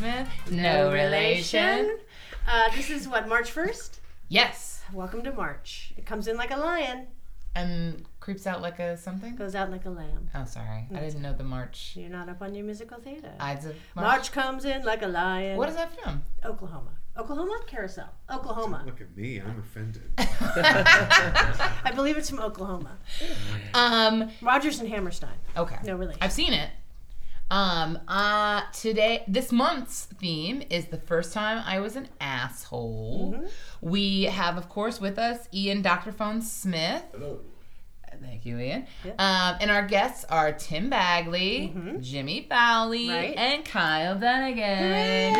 Smith. No, relation. Uh, this is what, March 1st? Yes. Welcome to March. It comes in like a lion, And creeps out like a something? goes out like a lamb. Oh, sorry. I didn't know the March. You're not up on your musical theater. Ides of March. March comes in like a lion. What is that from? Oklahoma. Oklahoma? Carousel. Oklahoma. Look at me, I'm offended. I believe it's from Oklahoma. Um, Rodgers and Hammerstein. okay. No relation. I've seen it. Um, uh, today, this month's theme is the first time I was an asshole. Mm-hmm. We have, of course, with us Ian Dr. Phone Smith. Hello. Thank you, Ian. Yeah. Um, and our guests are Tim Bagley, Jimmy Fowlie, Right. and Kyle Dunnigan.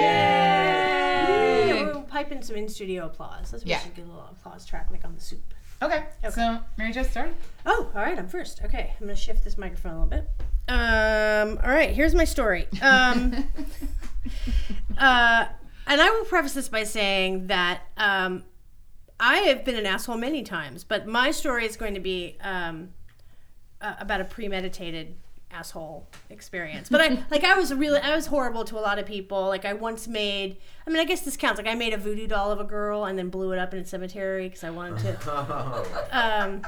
Yay! We'll pipe in some in studio applause. Let's Yeah. yeah. get a little applause track like on the soup. Okay. So, Mary Jo, start. Oh, all right. I'm first. Okay, I'm gonna shift this microphone a little bit. Um, all right. Here's my story. Um, uh, and I will preface this by saying that um, I have been an asshole many times, but my story is going to be um, uh, about a premeditated asshole experience. But I like I was really I was horrible to a lot of people. Like I once made I mean I guess this counts. Like I made a voodoo doll of a girl and then blew it up in a cemetery because I wanted to um,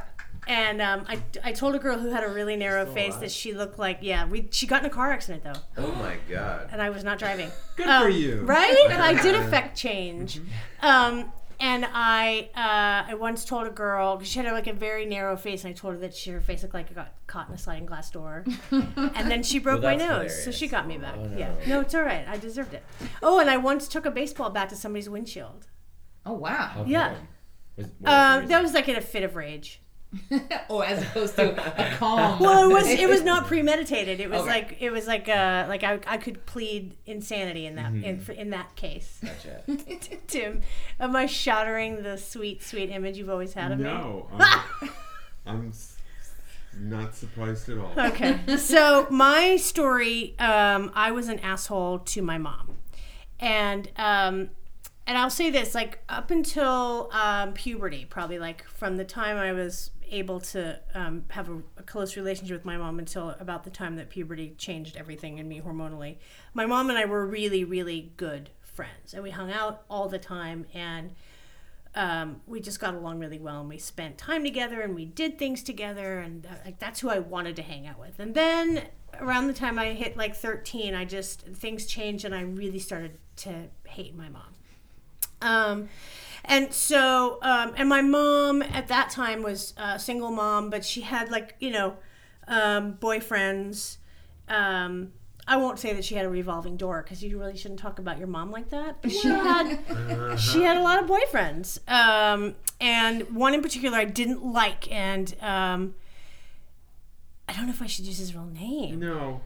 and um, I, I told a girl who had a really narrow Still face alive? that she looked like yeah we she got in a car accident though Oh my god. and I was not driving. Good Um, for you. right? I did affect change. Um, and I uh, I once told a girl 'cause she had like a very narrow face, and I told her that she, her face looked like it got caught in a sliding glass door. and then she broke Well, my nose, that's so she got me back. Oh, no. Yeah, no, it's all right. I deserved it. Oh, and I once took a baseball bat to somebody's windshield. Oh, wow. How Yeah. Was- was the Um, that was like in a fit of rage. oh, as opposed to a calm. Well, it was it was not premeditated. It was Okay. like it was like uh like I, I could plead insanity in that in, in that case. Gotcha. Tim, am I shattering the sweet, sweet image you've always had of me? No, I'm, I'm not surprised at all. Okay. so my story, um, I was an asshole to my mom, and um, and I'll say this: like up until um, puberty, probably like from the time I was able to um, have a, a close relationship with my mom until about the time that puberty changed everything in me hormonally. My mom and I were really, really good friends, and we hung out all the time and um, we just got along really well and we spent time together and we did things together and uh, like that's who I wanted to hang out with. And then around the time I hit like 13, I just things changed and I really started to hate my mom. Um, and so, um, and my mom at that time was a single mom, but she had like you know um, boyfriends. Um, I won't say that she had a revolving door because you really shouldn't talk about your mom like that. But she had she had a lot of boyfriends, um, and one in particular I didn't like, and um, I don't know if I should use his real name. No,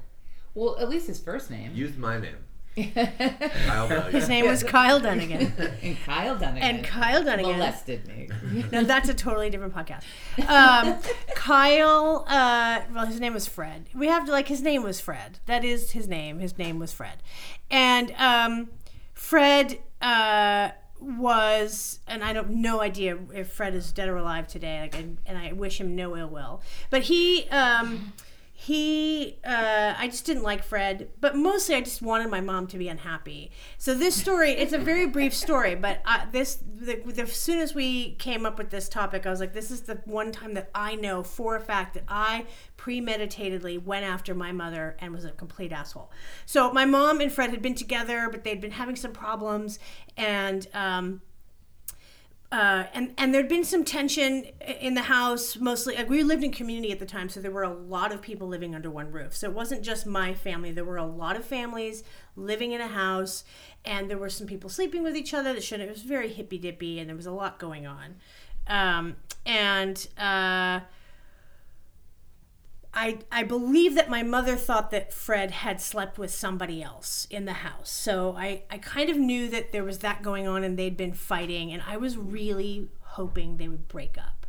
well, at least his first name. use my name. I'll. His name was Kyle Dunnigan, and Kyle Dunnigan. and Kyle Dunnigan. molested me. No, that's a totally different podcast. Um, Kyle, uh, well, his name was Fred. We have to like his name was Fred. That is his name. His name was Fred, and um, Fred uh, was, and I don't no idea if Fred is dead or alive today. Like, and, and I wish him no ill will. But he. Um, he uh, i just didn't like fred but mostly i just wanted my mom to be unhappy. So this story it's a very brief story but this the, the, as soon as we came up with this topic i was like this is the one time that i know for a fact that i premeditatedly went after my mother and was a complete asshole. So my mom and fred had been together but they'd been having some problems and um, uh, and and there'd been some tension in the house mostly like we lived in community at the time so there were a lot of people living under one roof. So it wasn't just my family. There were a lot of families living in a house and there were some people sleeping with each other that shouldn't it was very hippy dippy and there was a lot going on. Um, and uh, I, I believe that my mother thought that Fred had slept with somebody else in the house. So I, I kind of knew that there was that going on and they'd been fighting, and I was really hoping they would break up.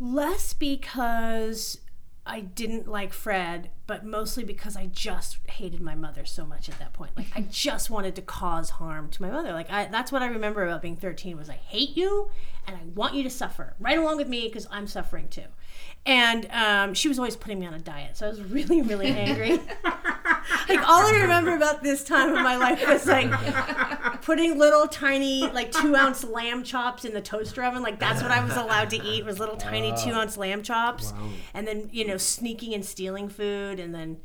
Less because I didn't like Fred, but mostly because I just hated my mother so much at that point. Like I just wanted to cause harm to my mother. Like I, that's what I remember about being 13 was I hate you and I want you to suffer right along with me because I'm suffering too. And um, she was always putting me on a diet, so I was really, really angry. like all I remember about this time of my life was like putting little tiny like two ounce lamb chops in the toaster oven. Like that's what I was allowed to eat was little tiny two ounce lamb chops, Wow. and then you know sneaking and stealing food, and then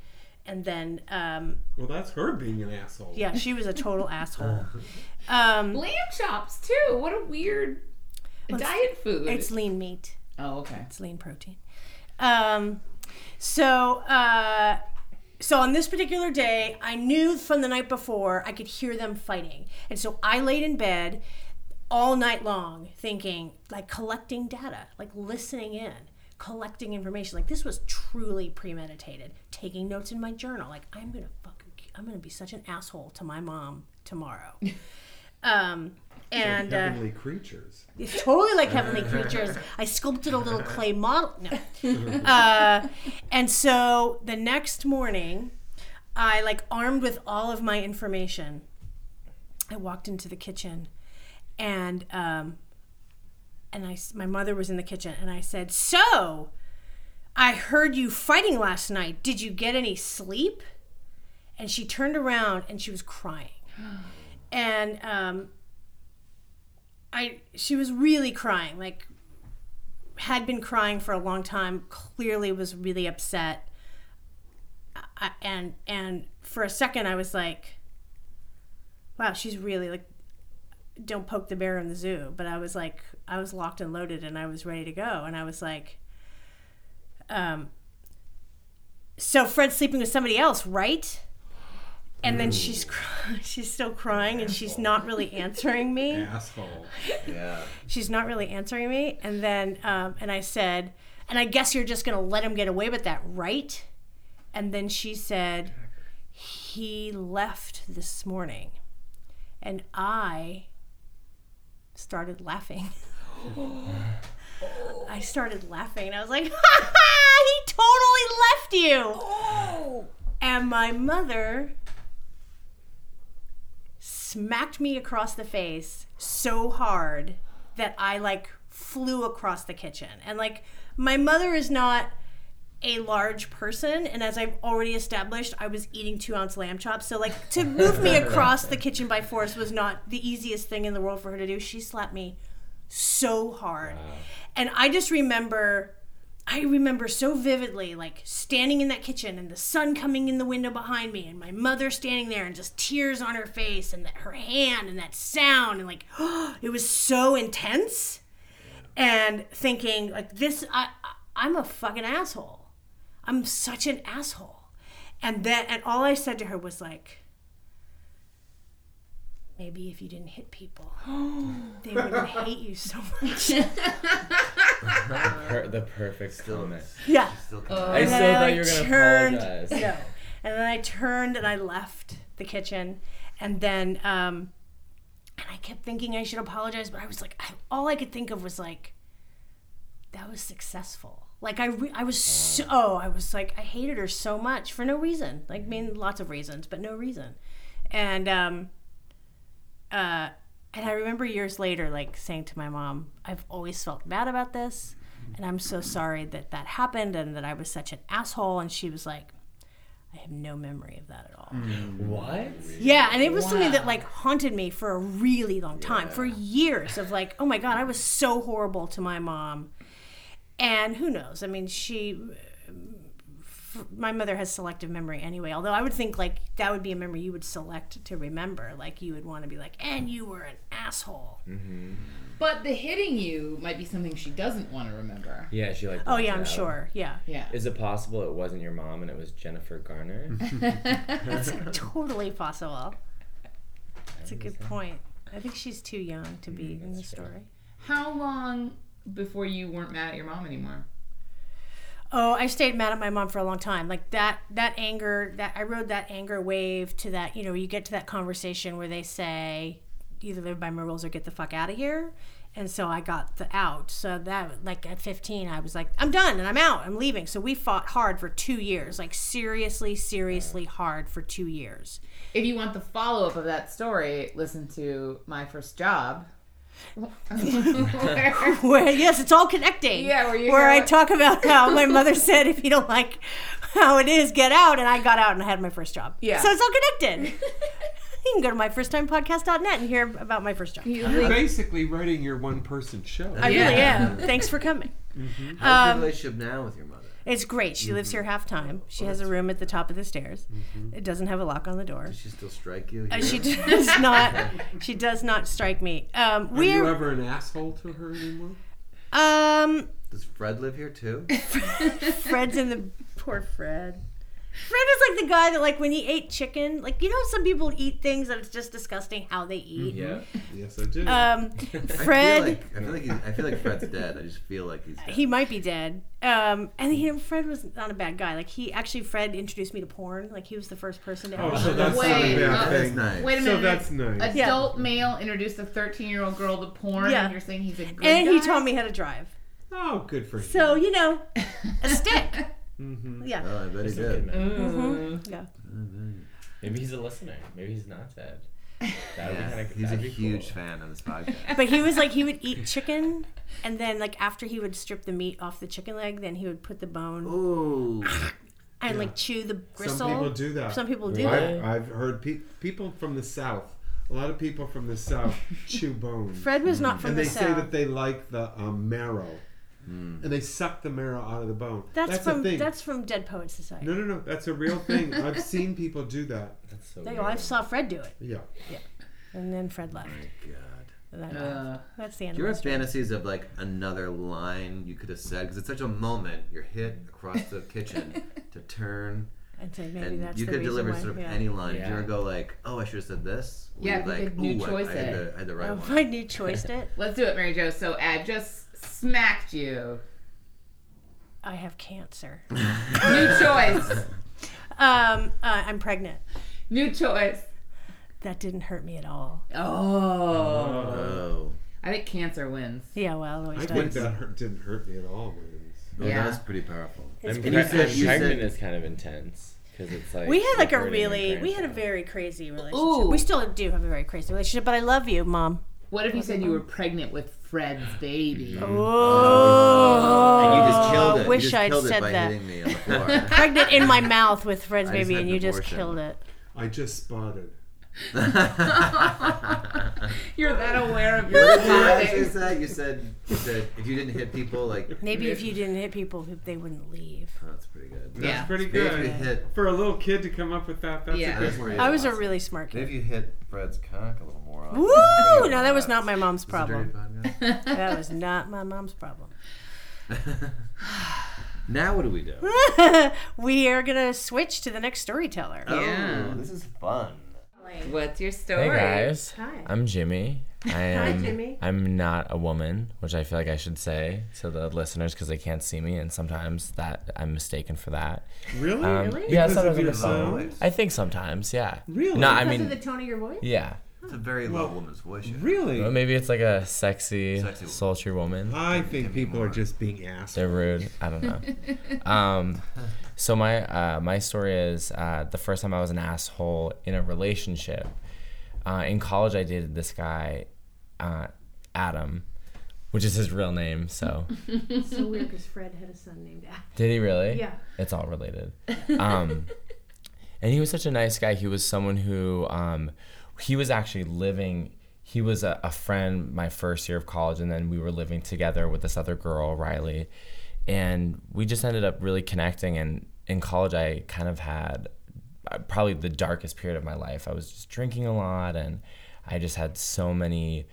and then um, Well, that's her being an asshole. yeah, she was a total asshole. Um, Lamb chops too. What a weird diet food. it's lean meat. oh, okay. It's lean protein. Um, so, uh, so on this particular day, I knew from the night before I could hear them fighting, and so I laid in bed all night long, thinking, like collecting data, like listening in, collecting information. Like this was truly premeditated. Taking notes in my journal. Like I'm gonna fucking, I'm gonna be such an asshole to my mom tomorrow. um, and uh, Heavenly creatures. it's totally like heavenly creatures. I sculpted a little clay model. No. Uh, and so the next morning, I like armed with all of my information. I walked into the kitchen, and um, and I my mother was in the kitchen, and I said, "So, I heard you fighting last night. Did you get any sleep?" And she turned around and she was crying, and um, I she was really crying, like had been crying for a long time. Clearly, was really upset. I, and and for a second, I was like, "Wow, she's really like." Don't poke the bear in the zoo, but I was like, I was locked and loaded, and I was ready to go, and I was like, um. So Fred's sleeping with somebody else, right? And then she's cry- she's still crying, and she's not really answering me. Asshole. Yeah. she's not really answering me. And then um, and i said and i guess you're just gonna let him get away with that right? And then she said he left this morning. And i started laughing. I started laughing. And i was like ha ha he totally left you. And my mother smacked me across the face so hard that I like flew across the kitchen. And like my mother is not a large person, and as I've already established, I was eating two ounce lamb chops. So like to move me across the kitchen by force was not the easiest thing in the world for her to do. She slapped me so hard. And I just remember I remember so vividly, like standing in that kitchen and the sun coming in the window behind me, and my mother standing there and just tears on her face, and that, her hand and that sound, and like it was so intense. And thinking like this, I, I I'm a fucking asshole. I'm such an asshole. And then, and all I said to her was like, maybe if you didn't hit people, they wouldn't hate you so much. Per- the perfect stillness. yeah. I still And thought then you were gonna turned, apologize. No. And then I turned and I left the kitchen. And then, um, and I kept thinking I should apologize, but I was like, I, all I could think of was like, that was successful. Like I, re- I was so, I was like, I hated her so much for no reason. Like, I mean, lots of reasons, but no reason. And, um, uh, and I remember years later, like saying to my mom, I've always felt bad about this. And I'm so sorry that that happened and that I was such an asshole. And she was like, I have no memory of that at all. What? Yeah, and it was something that like haunted me for a really long time, for years of like, oh my god, I was so horrible to my mom. And who knows? I mean, she f- my mother has selective memory anyway, although I would think like that would be a memory you would select to remember. Like you would want to be like, and you were an asshole. Mm-hmm. But the hitting you might be something she doesn't want to remember. Yeah, she like. Oh yeah, I'm out. sure. Yeah. Yeah. Is it possible it wasn't your mom and it was Jennifer Garner? That's totally possible. That's a good point. I think she's too young to be mm, in the story. How long before you weren't mad at your mom anymore? Oh, I stayed mad at my mom for a long time. Like that that anger that I rode that anger wave to that, you know, you get to that conversation where they say either live by my rules or get the fuck out of here. And so I got the out. So that like at 15 I was like I'm done and I'm out. I'm leaving. So we fought hard for 2 years. Like seriously seriously hard for 2 years. If you want the follow up of that story, listen to my first job. Where- Where yes, it's all connecting. Yeah, where you where I what- talk about how my mother said if you don't like how it is, get out, and I got out and I had my first job. Yeah. So it's all connected. you can go to myfirsttimepodcast.net and hear about my first job. You're basically writing your one person show. I Yeah. really am. Thanks for coming. How's your Um, relationship now with your mother? It's great. She lives here half time. She has a room at the top of the stairs. It doesn't have a lock on the door. Does she still strike you? Uh, she does not. She does not strike me. Um, Are you ever an asshole to her anymore? um. Does Fred live here too? Fred's in the poor Fred. Fred is like the guy that like when he ate chicken, like you know some people eat things that it's just disgusting how they eat. Yeah. Yes, I do. Um, I Fred, feel like I feel like, he's, I feel like Fred's dead. I just feel like he's dead. he might be dead. Um, and you know, Fred was not a bad guy. Like he actually, Fred introduced me to porn. Like he was the first person to oh, ever. so that's not Wait, a uh, bad That's nice. wait a So minute. that's nice. Adult male introduced a 13 year old girl to porn, Yeah. and you're saying he's a good and he taught me how to drive. Oh, good for him. So you know, a stick. Mhm. Yeah. Oh, I bet he He's a good did. man. Yeah. Maybe he's a listener. Maybe he's not dead. That would be Yeah, kind of he's a huge fan of this podcast. But he was like he would eat chicken, and then like after he would strip the meat off the chicken leg, then he would put the bone Ooh, and like chew the gristle. Some people do that. Some people do What? that. I, I've heard pe- people from the south. A lot of people from the south chew bone. Fred was not from and the they say that they like the um, marrow, and they suck the marrow out of the bone. that's, That's from a thing. that's from Dead Poets Society. no, no, no. That's a real thing. I've seen people do that. That's so They weird. go, I saw Fred do it, Yeah. Yeah. And then Fred left. God. And that- Uh, that's the end. Do you of ever fantasies of like another line you could have said? Because it's such a moment. You're hit across the kitchen to turn, And say maybe and that's you the story. You could deliver why, sort of yeah. any line. Do you ever go like, "Oh, I should have said this"? Or Yeah, like, new "Ooh, I- I, had the, I had the right Oh, one. if I new choiced it, let's do it, Mary Jo. So, Ad just smacked you. I have cancer. New choice. Um, uh, I'm pregnant. New choice. That didn't hurt me at all. Oh. Oh, I think cancer wins. Yeah, well, it always I does. think that hurt, didn't hurt me at all. Wins. well, Yeah. that's pretty powerful. It's I'm pretty You said- you pregnant said- is kind of intense because it's like we had like a really, we had a very crazy relationship. Ooh. We still do have a very crazy relationship, but I love you, mom. What if you said you were pregnant with Fred's baby? Mm-hmm. Oh, And you just killed it. I wish just I'd killed said it by that. hitting me on the floor. Pregnant in my mouth with Fred's I just baby, had and an you just abortion. killed it. I just spotted. You're that aware of your What did you body. say? You said you said if you didn't hit people, like Maybe if you didn't hit people, they wouldn't leave. oh, that's pretty good. That's Yeah. pretty Maybe if you good. hit, For a little kid to come up with that, that's Yeah. a good That's one. pretty I was a awesome. really smart maybe kid. if you hit Fred's cock a little more often. Woo! No, that was not my mom's Is it dirty problem. That was not my mom's problem. now what do we do? we are gonna switch to the next storyteller. Yeah. Oh, this is fun. What's your story? Hey guys, Hi. I'm Jimmy. I am. Jimmy. I'm not a woman, which I feel like I should say to the listeners because they can't see me, and sometimes that I'm mistaken for that. Really? Um, Really? Yeah, Because sometimes of your I'm- sound? I think sometimes, yeah. Really? No, I Because mean, of the tone of your voice? yeah. It's a very low woman's voice. you know. Really? Well, maybe it's like a sexy, Sexy woman. sultry woman. I think people are just being assholes. They're rude. I don't know. um, so my uh, my story is uh, the first time I was an asshole in a relationship. Uh, in college, I dated this guy, uh, Adam, which is his real name. So It's so weird because Fred had a son named Adam. did he really? Yeah. It's all related. Um, and he was such a nice guy. He was someone who um, he was actually living. He was a, a friend my first year of college, and then we were living together with this other girl, Riley, and we just ended up really connecting. And in college, I kind of had uh, probably the darkest period of my life. I was just drinking a lot, and I just had so many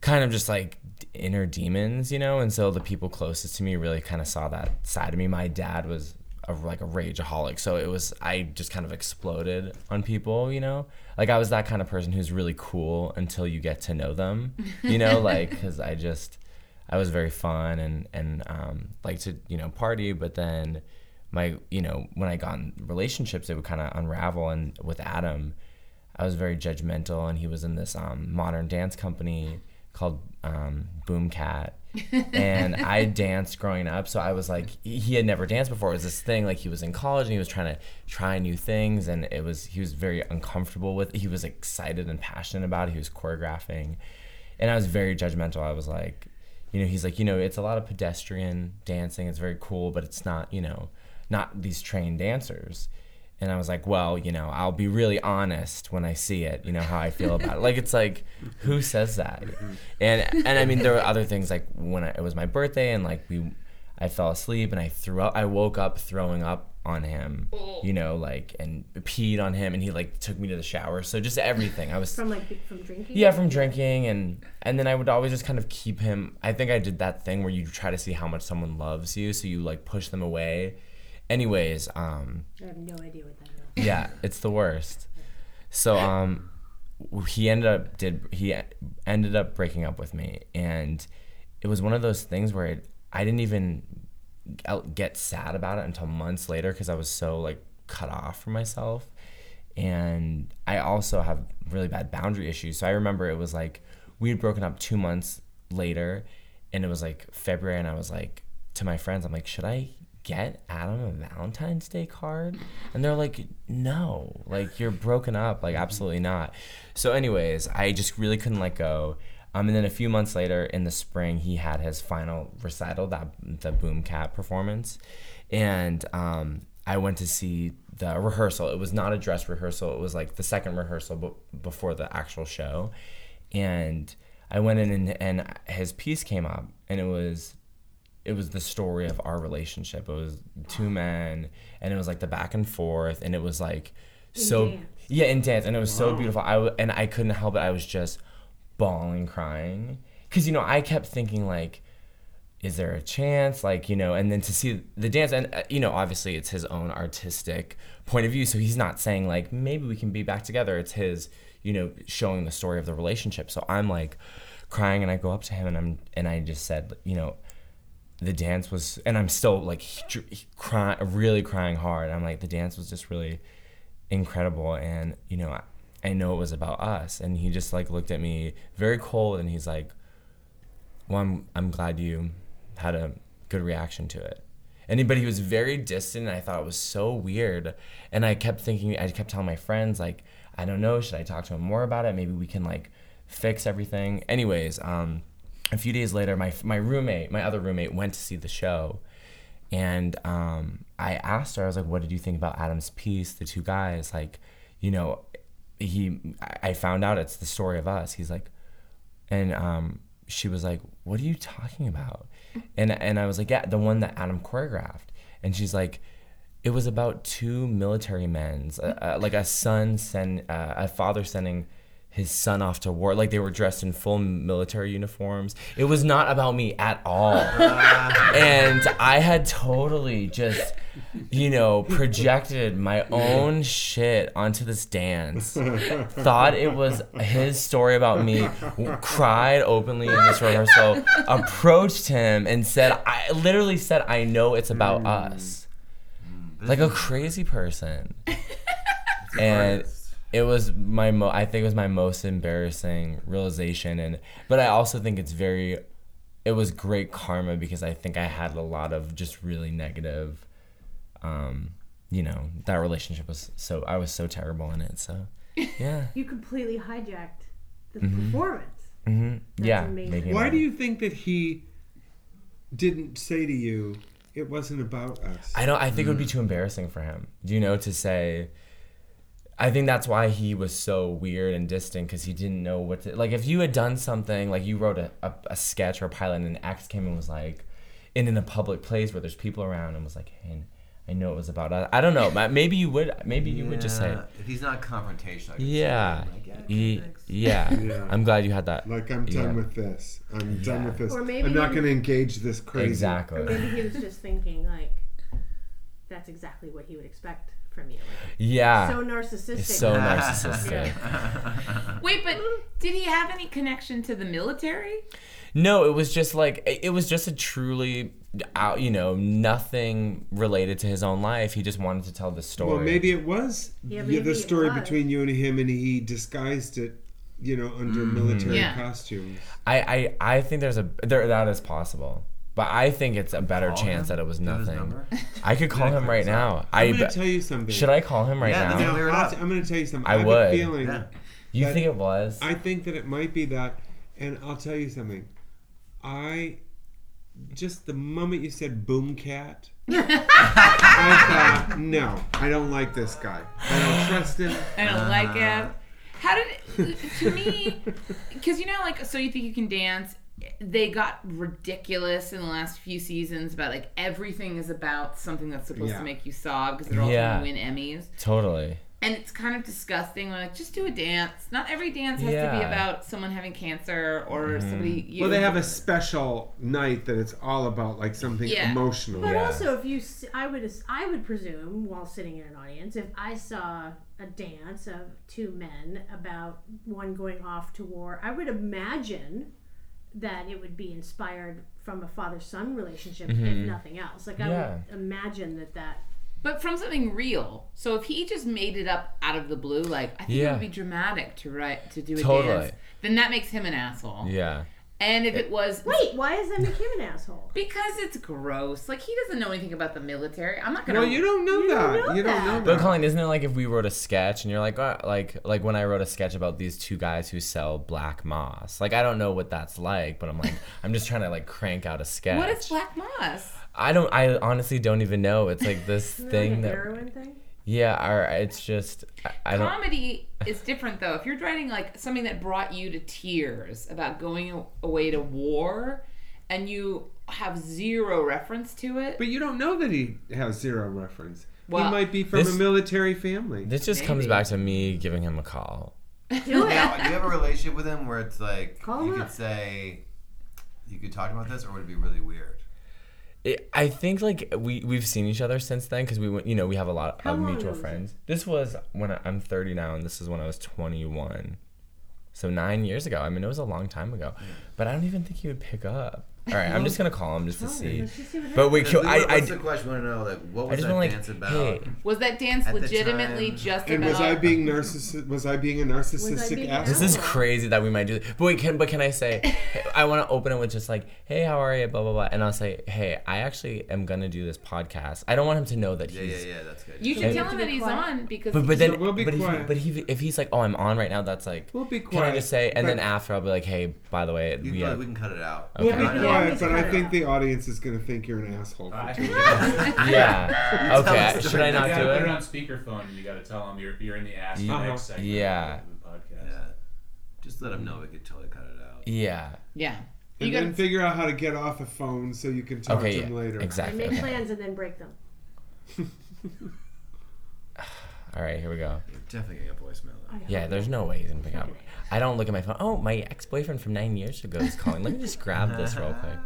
kind of just like inner demons, you know. And so the people closest to me really kind of saw that side of me. My dad was a, like a rageaholic, so it was I just kind of exploded on people, you know. Like I was that kind of person who's really cool until you get to know them, you know, like because I just I was very fun and and um, like to you know party, but then my you know when I got in relationships, it would kind of unravel. And with Adam, I was very judgmental, and he was in this um, modern dance company called um, Boom Cat, and I danced growing up. So I was like, he had never danced before. It was this thing like he was in college and he was trying to try new things, and it was he was very uncomfortable with. It. He was excited and passionate about it. He was choreographing, and I was very judgmental. I was like, you know, he's like, you know, it's a lot of pedestrian dancing. It's very cool, but it's not, you know, not these trained dancers. And I was like, well, you know, I'll be really honest when I see it, you know, how I feel about it. Like, it's like, who says that? And, and I mean, there were other things like when I, it was my birthday and like we, I fell asleep and I threw up, I woke up throwing up on him, you know, like, and peed on him and he like took me to the shower. So just everything. I was, From like from drinking. yeah, from drinking and and then I would always just kind of keep him. I think I did that thing where you try to see how much someone loves you, so you like push them away. Anyways, um, I have no idea what that is. yeah, it's the worst. So um, he ended up did he ended up breaking up with me, and it was one of those things where it, I didn't even get sad about it until months later because I was so like cut off from myself, and I also have really bad boundary issues. So I remember it was like we had broken up two months later, and it was like February, and I was like to my friends, I'm like, should I get Adam a Valentine's Day card? And they're like, no, like you're broken up, like absolutely not. So, anyways, I just really couldn't let go. Um, and then a few months later, in the spring, he had his final recital, that the Boom Cat performance, and um, I went to see the rehearsal. It was not a dress rehearsal; it was like the second rehearsal b- before the actual show, and I went in and, and his piece came up, and it was it was the story of our relationship. It was two men, and it was like the back and forth, and it was like so dance. yeah in dance, and it was so beautiful. I w- and I couldn't help it. I was just bawling, crying, because you know I kept thinking like, is there a chance? Like you know, and then to see the dance, and uh, you know, obviously it's his own artistic point of view, so he's not saying like maybe we can be back together. It's his you know showing the story of the relationship. So I'm like crying, and I go up to him, and I'm and I just said you know the dance was and i'm still like crying really crying hard. I'm like the dance was just really incredible. And you know I, I know it was about us. And he just like looked at me very cold and he's like well i'm, I'm glad you had a good reaction to it. And but he was very distant and i thought it was so weird. And i kept thinking i kept telling my friends like i don't know. Should i talk to him more about it? Maybe we can like fix everything. Anyways um a few days later, my my roommate, my other roommate, went to see the show, and um, I asked her, I was like, "What did you think about Adam's piece? The two guys, like, you know, he, I found out it's the story of us." He's like, and um, she was like, "What are you talking about?" And and I was like, "Yeah, the one that Adam choreographed," and she's like. It was about two military men's, uh, uh, like a son send, uh, a father sending his son off to war. Like they were dressed in full military uniforms. It was not about me at all. and I had totally just, you know, projected my own shit onto this dance. Thought it was his story about me. Cried openly in this rehearsal. Approached him and said, I literally said, I know it's about us. Like a crazy person. and it was my mo- I think it was my most embarrassing realization and but I also think it's very it was great karma because I think I had a lot of just really negative um you know that relationship was so I was so terrible in it so yeah You completely hijacked the Mm-hmm. performance. hmm yeah amazing. Why do you think that he didn't say to you, it wasn't about us? I don't I think it Mm. would be too embarrassing for him do you know to say I think that's why he was so weird and distant because he didn't know what to like. If you had done something like you wrote a, a, a sketch or a pilot and an X came and was like, in in a public place where there's people around and was like, hey, I know it was about us. I don't know. Maybe you would. Maybe you would just say, if he's not confrontational. I yeah, like, yeah, ye- thanks. yeah. Yeah. I'm glad you had that. Like I'm done Yeah. with this. I'm done with this. Or maybe I'm not going to engage this crazy. Exactly. Or maybe he was just thinking like, that's exactly what he would expect from you. Yeah. so narcissistic. It's so narcissistic. Wait, but did he have any connection to the military? No, it was just like it it was just a truly out, you know, nothing related to his own life. He just wanted to tell the story. Well, maybe it was Yeah, yeah, maybe the story was. between you and him, and he disguised it, you know, under mm-hmm. military Yeah. costumes. I, I I think there's a there that is possible, but I think it's a better Call chance him? that it was Do you have his nothing. I could call him right now. I'm I gonna tell you something. should I call him right Yeah, now? let's No, Clear I'll up. t- I'm going to tell you something. I I, have would. a feeling. Yeah. you think it was? I think that it might be that, and I'll tell you something. I just the moment you said boom cat, I thought, no, I don't like this guy. I don't trust him. I don't like him. Uh-huh. How did to me? Because you know, like, so you think you can dance? They got ridiculous in the last few seasons about like everything is about something that's supposed Yeah. to make you sob because they're all Yeah. going to win Emmys, Totally. and it's kind of disgusting. Like, just do a dance. Not every dance has to be about someone having cancer or mm-hmm. somebody. You Well, they have a special night that it's all about like something Yeah. emotional. But Yeah. also, if you, s- I would, I would presume, while sitting in an audience, if I saw a dance of two men about one going off to war, I would imagine that it would be inspired from a father-son relationship, if mm-hmm. nothing else. Like I Yeah. would imagine that that. But from something real. So if he just made it up out of the blue, like I think it would be dramatic to write to do a Totally. dance, then that makes him an asshole. Yeah. And if eh, it was Wait, why is that make him an asshole? because it's gross, like he doesn't know anything about the military. I'm not gonna. Well, you don't know You don't that. know you don't that. know But that. Colleen, isn't it like if we wrote a sketch and you're like, oh, like, like when I wrote a sketch about these two guys who sell black moss. Like I don't know what that's like, but I'm like, I'm just trying to like crank out a sketch. what is black moss? I don't. I honestly don't even know. It's like this Isn't that thing like a that. heroin thing? Yeah. Or it's just. I, I don't. Comedy is different though. If you're writing like something that brought you to tears about going away to war, and you have zero reference to it, But you don't know that he has zero reference. Well, he might be from this- a military family. This just comes back to me giving him a call. Do it. Now, do you have a relationship with him where it's like Call you him could up. say you could talk about this, or would it be really weird? It, I think like we we've seen each other since then because we went. You know, we have a lot How of mutual friends. This was when I, I'm 30 now, and this is when I was 21. So nine years ago. I mean, it was a long time ago. But I don't even think he would pick up. All right, I'm just gonna call him just to see. Let's just see what But we, What's kill. I, I, the question? We want to know like what I was just that want like, dance about? hey, was that dance At the legitimately time- just and about? was I being narcissi- Was I being a narcissistic being asshole? This is crazy that we might do this. But wait, can but can I say I want to open it with just like, hey, how are you? Blah blah blah, and I'll say, hey, I actually am gonna do this podcast. I don't want him to know that yeah, he's. yeah, yeah. That's good. you should And- tell him that he's on because But but then So we'll be but, if he, quiet. but he, if he's like, oh, I'm on right now, that's like. We'll be quiet. Can I quiet. just say, and then but- after I'll be like, hey, by the way, You we can, have, we can cut it out. We'll be I know. Quiet, Just but I think the audience is going to think you're an asshole. For doing yeah. Okay, us should I not You do gotta put it it? on speakerphone. and You gotta tell them you're you're in the ass for Uh-huh. next segment Yeah. of the podcast. Yeah. Just let him know we could totally cut it out. Yeah. yeah. And You then gotta- figure out how to get off a phone so you can talk Okay. to Yeah. him later. And Exactly. make Okay. plans and then break them. All right, here we go. You're definitely getting a voicemail. though. Yeah, there's no way he's gonna pick up. I don't look at my phone. Oh, my ex-boyfriend from nine years ago is calling. Let me just grab this real quick.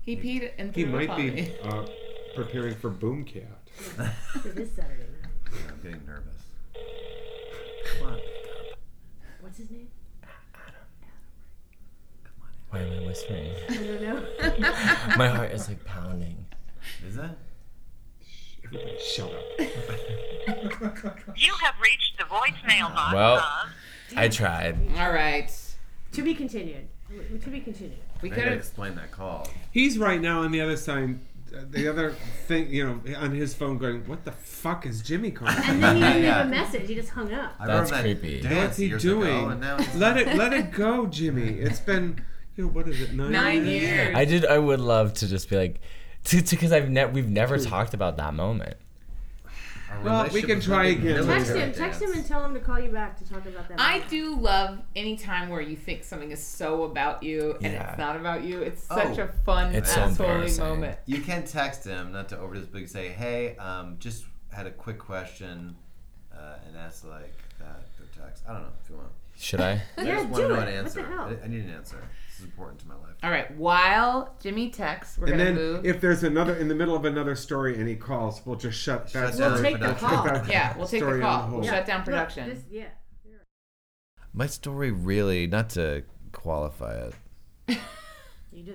He peed and He threw might upon me. be uh, preparing for Boom Cat. It is Saturday night. Yeah, I'm getting nervous. Come on. What's his name? Come on. Why am I whispering? I don't know. My heart is like pounding. Is that? Everybody shut up. You have reached the voicemail box Well, of I tried. All right. to be continued. To be continued. We I could have. explain that call. He's right now on the other side, uh, the other thing, you know, on his phone going, what the fuck is Jimmy calling? And then he didn't Yeah. leave a message. He just hung up. I That's remember that creepy. What's he doing? and now he's- let it let it go, Jimmy. It's been, you know, what is it, nine, Nine years? years. I did. I would love to just be like, because I've ne- we've never talked about that moment. Our Well, we can try again. Text him. Text him and tell him to call you back to talk about that. I do love any time where you think something is so about you and Yeah. it's not about you. It's such Oh. a fun, It's so assholing embarrassing. moment. You can text him, not to over this, but you say, "Hey, um, just had a quick question," uh, and ask like that through text. I don't know if you want. Should I? I Yeah, just want do to know it. an What the answer. hell? I, I need an answer. This is important to my life. All right. While Jimmy texts, we're And gonna then move. if there's another in the middle of another story and he calls, we'll just shut that Shut down We'll take the production. call. yeah, we'll take the call. We'll shut down Look, production. this- yeah. My story really, not to qualify it,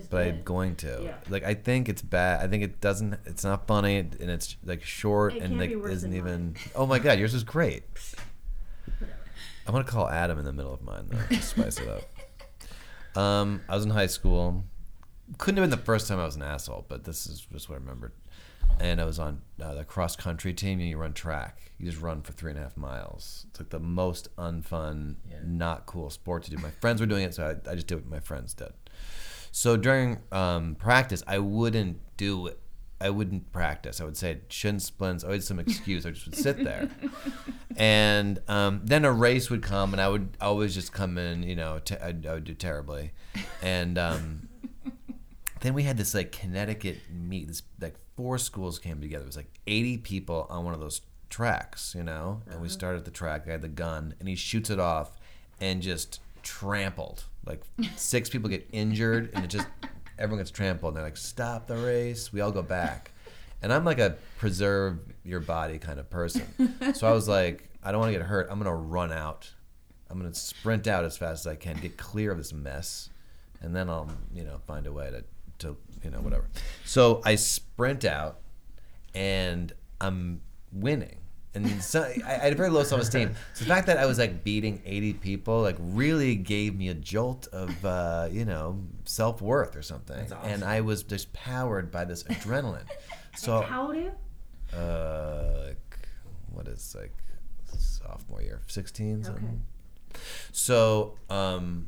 but did. I'm going to. Yeah. Like, I think it's bad. I think it doesn't. It's not funny, and it's like short It and can't like isn't than even. Oh my god, yours is great. I want to call Adam in the middle of mine though, to spice it up. Um, I was in high school. Couldn't have been the first time I was an asshole, but this is just what I remembered. And I was on uh, the cross country team. And you run track. You just run for three and a half miles. It's like the most unfun, not cool sport to do. My friends were doing it, so I, I just did what my friends did. So during um, practice, I wouldn't do it. I wouldn't practice. I would say shin splints. I would some excuse. I just would sit there, and um, then a race would come, and I would always just come in. You know, te- I, I would do terribly, and um, then we had this like Connecticut meet. This like four schools came together. It was like eighty people on one of those tracks, you know. And we started at the track. I had the gun, and he shoots it off, and just trampled. Like six people get injured, and it just everyone gets trampled. And they're like, "Stop the race!" We all go back, and I'm like a preserve your body kind of person. So I was like, I don't want to get hurt. I'm gonna run out. I'm gonna sprint out as fast as I can, get clear of this mess, and then I'll, you know, find a way to, to, you know, whatever. So I sprint out, and I'm winning. And so I, I had very low self-esteem. So the fact that I was like beating 80 people like really gave me a jolt of, uh, you know, self-worth or something. And I was just powered by this adrenaline. So How old are you? uh, like, what is like sophomore year, sixteen something. So um,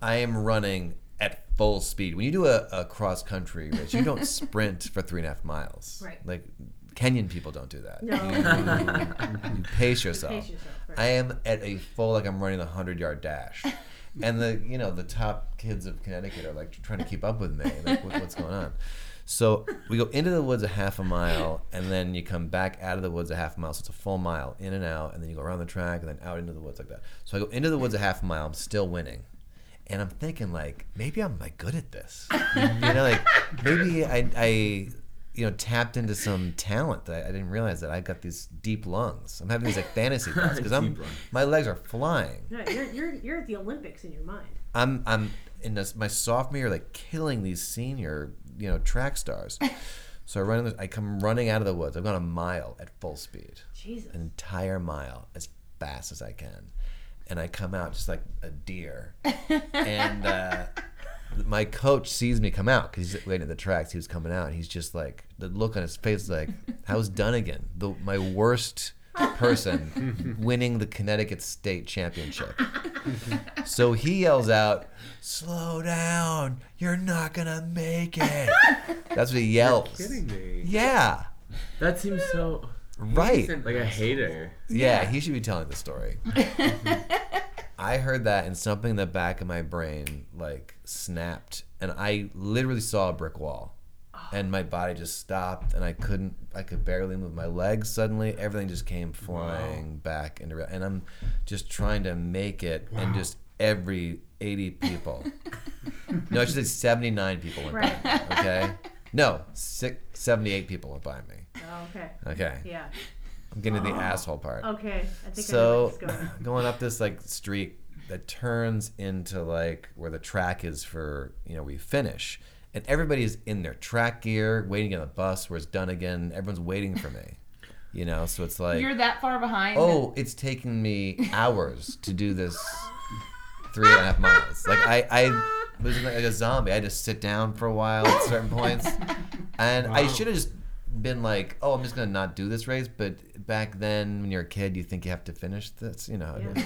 I am running at full speed. When you do a, a cross country race, you don't sprint for three and a half miles. Right. Like Kenyan people don't do that. No. You, you pace yourself. Pace yourself, right. I am at a full like I'm running a hundred yard dash. And the you know the top kids of Connecticut are like trying to keep up with me. Like what, what's going on? So we go into the woods a half a mile, and then you come back out of the woods a half a mile. So it's a full mile in and out, and then you go around the track, and then out into the woods like that. So I go into the woods a half a mile. I'm still winning, and I'm thinking like maybe I'm like good at this. you know, like maybe I, I you know tapped into some talent that I, I didn't realize that I got these deep lungs. I'm having these like fantasy thoughts because I'm Deep lungs. my legs are flying. No, you're, you're, you're at the Olympics in your mind. I'm I'm in this, my sophomore year, like killing these senior, you know, track stars. So I run. in the- I come running out of the woods. I've gone a mile at full speed, Jesus. an entire mile as fast as I can, and I come out just like a deer. and uh, my coach sees me come out because he's waiting at the tracks. He was coming out. And he's just like the look on his face, is like, "How's Dunnigan? The my worst." person winning the Connecticut State Championship. So he yells out, "Slow down! You're not gonna make it." That's what he yells. You're Kidding me. Yeah, That seems so right. like a hater. Yeah, he should be telling the story. I heard that, and something in the back of my brain like snapped, and I literally saw a brick wall, oh. and my body just stopped, and I couldn't, I could barely move my legs. Suddenly, everything just came flying back into, and I'm just trying to make it, and just every 80 people, no, I should say 79 people went Right. by me. Okay, no, six, 78 people went by me. Oh, okay. Okay, Yeah. I'm getting to the ah. asshole part Okay. I think I know so where going. going up this like street that turns into like where the track is for you know we finish and everybody's in their track gear waiting on the bus where it's done again. everyone's waiting for me you know so it's like You're that far behind. oh it's taking me hours to do this three and a half miles like I I was like a zombie I had to sit down for a while at certain points and I should have just been like, oh, I'm just gonna not do this race. But back then, when you're a kid, you think you have to finish this. You know is.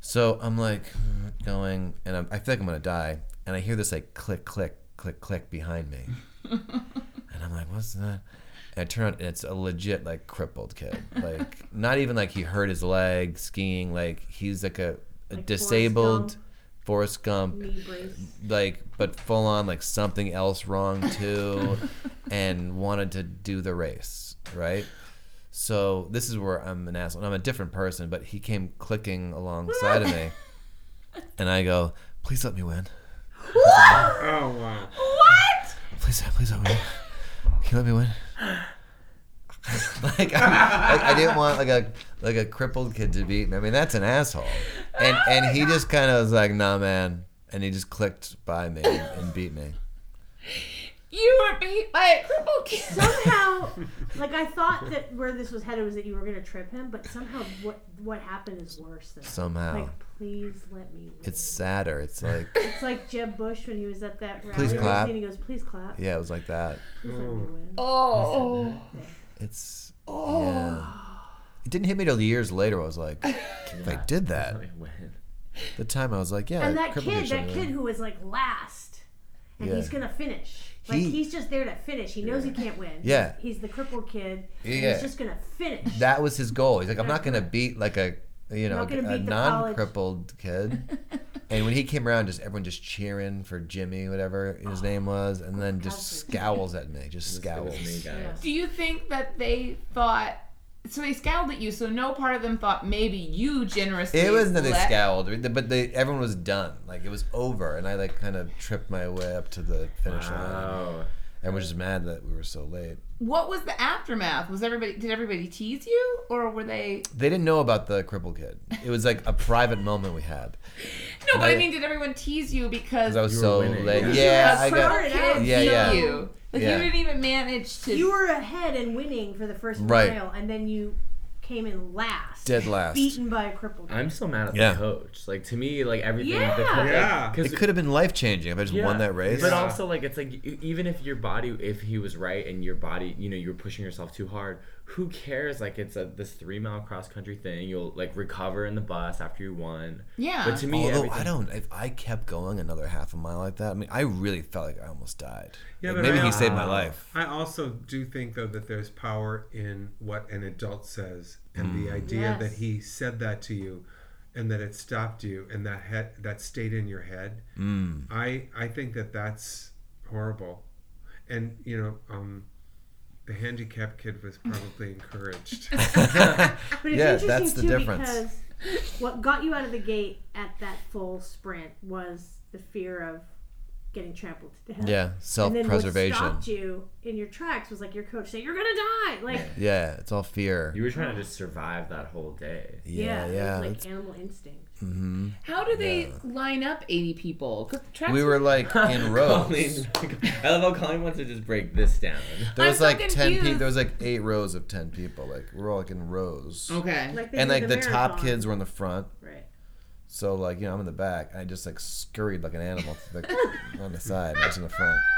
So I'm like uh, going, and I'm, I feel like I'm gonna die. And I hear this like click, click, click, click behind me, and I'm like, what's that? And I turn on, and it's a legit like crippled kid. Like not even like he hurt his leg skiing. Like he's like a, a Like disabled. Forrest Gump like but full on like something else wrong too and wanted to do the race right so this is where i'm an asshole and i'm a different person but he came clicking alongside of me and i go please let me win What? Oh wow. What? Please please let me win can you let me win like, I, like I didn't want like a like a crippled kid to beat me. I mean that's an asshole. And and he just kind of was like, nah, man, and he just clicked by me and, and beat me. You were beat by a crippled kid. Somehow, like I thought that where this was headed was that you were gonna trip him, but somehow what what happened is worse than Somehow. Like, please let me. Win. It's sadder. It's like It's like Jeb Bush when he was at that rally. Please clap. And he goes, "Please clap." yeah, it was like that. Please let me win. Oh. Yeah. It didn't hit me till years later. I was like, if I did that, the time I was like, yeah. and that kid, that other. kid who was like last, and Yeah. he's gonna finish. Like He- he's just there to finish. He knows he can't win. Yeah. he's, he's the crippled kid. Yeah. he's just gonna finish. That was his goal. He's like, I'm not gonna beat like a you know Not a non-crippled kid. and when he came around, just everyone just cheering for Jimmy, whatever his name was, and then just scowls at me, just It was scowls. me, guys. Do you think that they thought? So they scowled at you. So no part of them thought maybe you generously. It wasn't that they scowled, but they everyone was done. Like it was over, and I like kind of tripped my way up to the finish line. Wow. Everyone was just mad that we were so late. What was the aftermath? Was everybody? Did everybody tease you, or were they? They didn't know about the cripple kid. It was like a private moment we had. No, but I I- mean, did everyone tease you because Because I was You were so winning. late. Yeah. Yeah, a I got. crippled kid Yeah, yeah. you? Like Yeah. you didn't even manage to. you were ahead and winning for the first Right. mile, and then you came in last, Dead last. beaten by a crippled kid. I'm still mad at Yeah. the coach. Like to me, like everything. Yeah. The coach, Yeah. Because It could have been life changing if I just won that race. But Yeah. also, like, it's like e- even if your body, if he was right and your body, you know, you were pushing yourself too hard, who cares? Like, it's a this three mile cross country thing. You'll like recover in the bus after you won. Yeah. But to me, Although everything, I don't, if I kept going another half a mile like that, I mean, I really felt like I almost died. Yeah, Like, but maybe I- he saved my life. I also do think though that there's power in what an adult says, and Mm. the idea Yes. that he said that to you, and that it stopped you, and that head that stayed in your head. Mm. I I think that that's horrible, and you know, um, the handicapped kid was probably encouraged. But it's Yeah, interesting that's the too difference. because what got you out of the gate at that full sprint was the fear of getting trampled to death. Yeah, And then what stopped you in your tracks was like your coach saying, "You're gonna die." Like, Yeah, it's all fear. you were trying to oh. just survive that whole day. Yeah, it yeah. was it's- like animal instinct. Mm-hmm. How do they line up 80 people? tracks we were like in rows. Colleen, I love how Colleen wants to just break this down. There was I'm so like ten people. There was like eight rows of ten people. Like we're all like in rows. Okay. Like And like the, top kids were in the front. Right. So like you know I'm in the back. I just like scurried like an animal like on the side. I was in the front.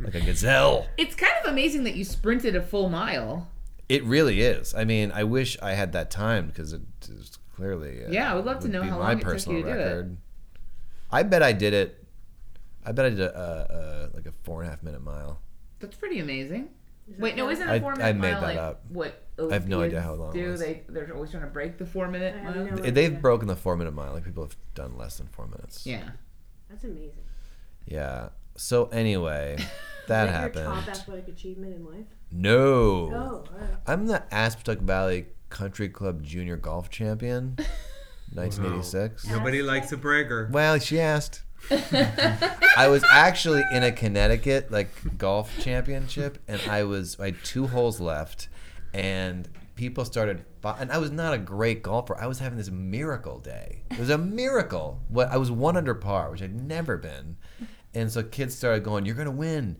Like a gazelle. It's kind of amazing that you sprinted a full mile. It really is. I mean, I wish I had that time because it is clearly. Uh, Yeah, I would love to know how long it took personal you to do it. I bet I did it. I bet I did a, uh, uh, like a four and a half minute mile. That's pretty amazing. Wait, no, how- isn't I- a four minute mile? I made mile that like up. what? I have no idea how long it Do was. they? They're always trying to break the four minute mile. no They- idea. They've broken the four minute mile. Like people have done less than four minutes. Yeah. That's amazing. Yeah. So anyway, that Is Your happened. top athletic achievement in life. No. Oh, all right. I'm the Aspetuck Valley Country Club Junior Golf Champion, 1986. Nobody likes a bragger. Well, she asked. I was actually in a Connecticut like golf championship, and I was I had two holes left, and people started. And I was not a great golfer. I was having this miracle day. It was a miracle. What I was one under par, which I'd never been, and so kids started going, "You're gonna win."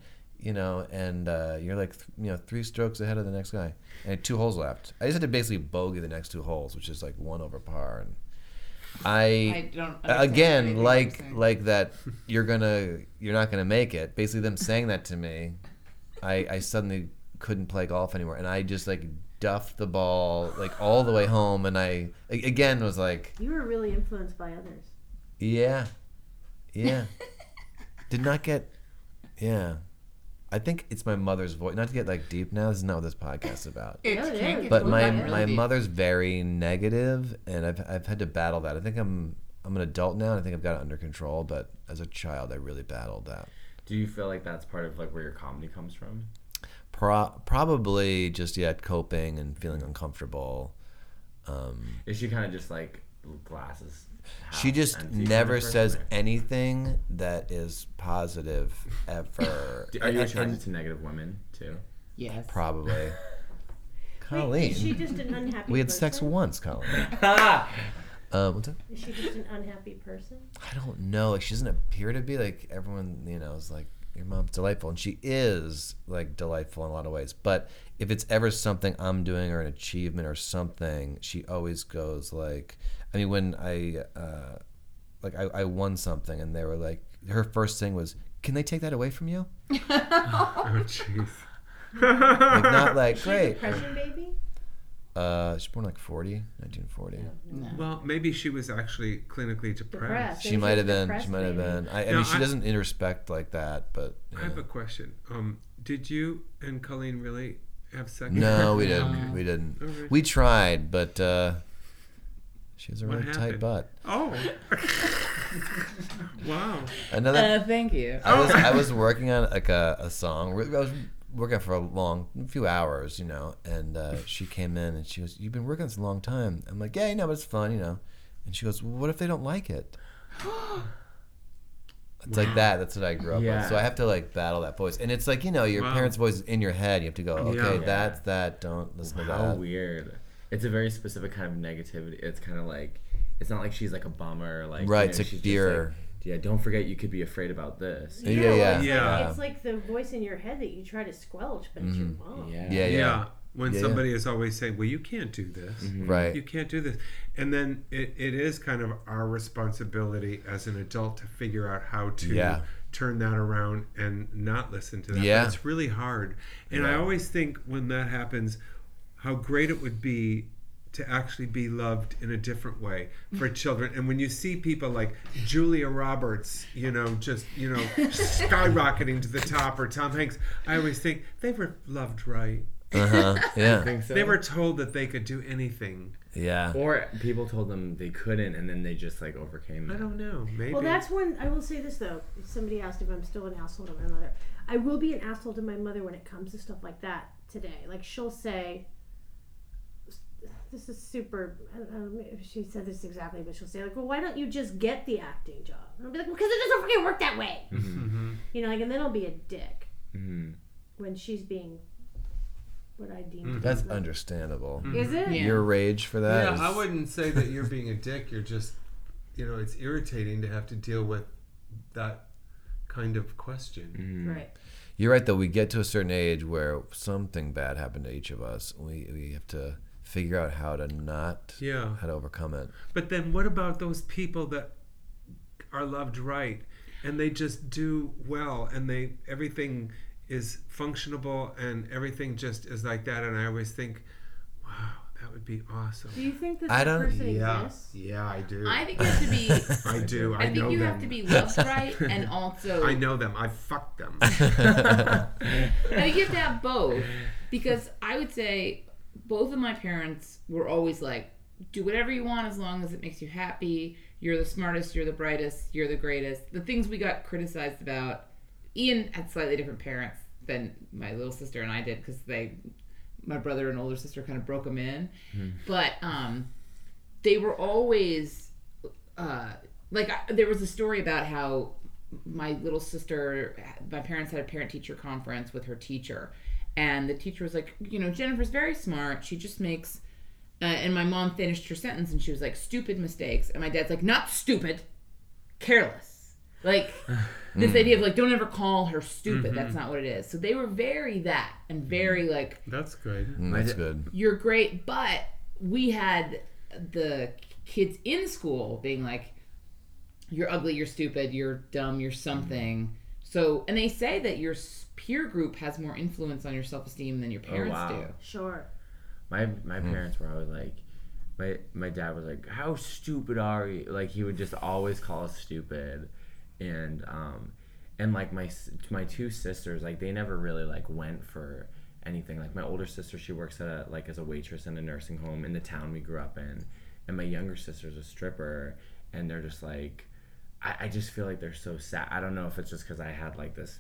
You know, and uh, you're like, th- you know, three strokes ahead of the next guy. And two holes left. I just had to basically bogey the next two holes, which is like one over par. And I, I don't. again like like that you're gonna you're not gonna make it basically them saying that to me i i suddenly couldn't play golf anymore and i just like duffed the ball like all the way home and I again was like You were really influenced by others. yeah yeah did not get yeah i think it's my mother's voice not to get like deep now this is not what this podcast is about It Yeah, it can't is. get but totally my really my deep. mother's very negative and I've, I've had to battle that i think i'm i'm an adult now and i think i've got it under control but as a child i really battled that Do you feel like that's part of like where your comedy comes from? Pro- probably just yet coping and feeling uncomfortable um, Is she kind of just like glasses? She just never says or- anything that is positive ever Are you attracted to negative women too? Yes. probably Wait, colleen is she just an unhappy we had person? sex once colleen Ah! um, what's that? Is she just an unhappy person? I don't know. Like she doesn't appear to be like everyone. You know, is like your mom's delightful, and she is like delightful in a lot of ways. But if it's ever something I'm doing or an achievement or something, she always goes like. I mean, when I uh, like I, I won something, and they were like, her first thing was, "Can they take that away from you?" Oh jeez. Like not like great. Depression baby? Uh, she's born like 40, 1940. Well, maybe she was actually clinically depressed. Depressed. She Maybe might have been. She might have been. I, I No, mean, she I- doesn't introspect like that, but I have a question. Um, did you and Colleen really have sex? no, we didn't. We didn't. Alright. We tried, but uh, she has a What really tight butt. Oh. wow. Another. Uh, thank you. I was I was working on like a, a song. I was working for a long a few hours, you know, and uh, she came in and she goes, "You've been working on this a long time." I'm like, "Yeah, you know, but it's fun, you know." And she goes, well, "What if they don't like it?" It's like that. That's what I grew up with. Yeah. So I have to like battle that voice, and it's like you know, your Wow. parents' voice is in your head. You have to go, "Okay, Yeah. that's that. Don't listen to How that." weird. It's a very specific kind of negativity. It's kind of like it's not like she's like a bummer. Like Right, you know, it's like she's fear. like, yeah, don't forget you could be afraid about this. Yeah, yeah, yeah. It's, Yeah. Like, it's like the voice in your head that you try to squelch, but it's your mm-hmm. mom. Yeah. Yeah, Yeah. yeah, When Yeah, yeah. somebody is always saying, "Well, you can't do this. Mm-hmm. right. You can't do this," and then it, it is kind of our responsibility as an adult to figure out how to Yeah. turn that around and not listen to that. But Yeah. it's really hard, and I always think when that happens, how great it would be to actually be loved in a different way for children. And when you see people like Julia Roberts, you know, just, you know, skyrocketing to the top or Tom Hanks, I always think they were loved right. Uh huh. Yeah, think so. They were told that they could do anything. yeah. Or people told them they couldn't, and then they just like overcame I don't know. Maybe. Well, that's when I will say this though. Somebody asked if I'm still an asshole to my mother. I will be an asshole to my mother when it comes to stuff like that today. Like she'll say, "This is super." I don't know if she said this exactly, but she'll say like, "Well, why don't you just get the acting job?" And I'll be like, "Because it doesn't freaking work that way." Mm-hmm. You know, like, and then I'll be a dick Mhm. when she's being what I deem. to be That's like- understandable. Is it? Yeah. Your rage for that yeah, is- I wouldn't say that you're being a dick. You're just, you know, it's irritating to have to deal with that kind of question. Right. You're right, though. We get to a certain age where something bad happened to each of us. We we have to figure out how to not, Yeah. how to overcome it. But then what about those people that are loved right and they just do well and they everything is functionable and everything just is like that and I always think, wow, that would be awesome. Do you think that I that don't- person Yeah, exists? yeah, I do. I think you have to be. I do. I, I think know you them. have to be loved right and also. I know them. I fucked them. I think you have to have both because I would say both of my parents were always like, do whatever you want as long as it makes you happy. You're the smartest, you're the brightest, you're the greatest. The things we got criticized about, Ian had slightly different parents than my little sister and I did because they, my brother and older sister kind of broke them in. But um, they were always uh, like I, there was a story about how my little sister my parents had a parent teacher conference with her teacher and the teacher was like you know jennifer's very smart. She just makes uh, and my mom finished her sentence and she was like stupid mistakes. And my dad's like not stupid careless. Like this idea of like don't ever call her stupid. That's not what it is. So they were very that and very like That's good. Mm, that's good. you're great. But we had the kids in school being like you're ugly you're stupid you're dumb you're something so and they say that your peer group has more influence on your self-esteem than your parents wow. do Sure. My my parents were always like, my my dad was like, "How stupid are you?" Like he would just always call us stupid, and um, and like my my two sisters, like they never really like went for anything. Like my older sister, she works at a, like as a waitress in a nursing home in the town we grew up in, and my younger sister's a stripper, and they're just like. I, I just feel like they're so sad. I don't know if it's just because I had like this,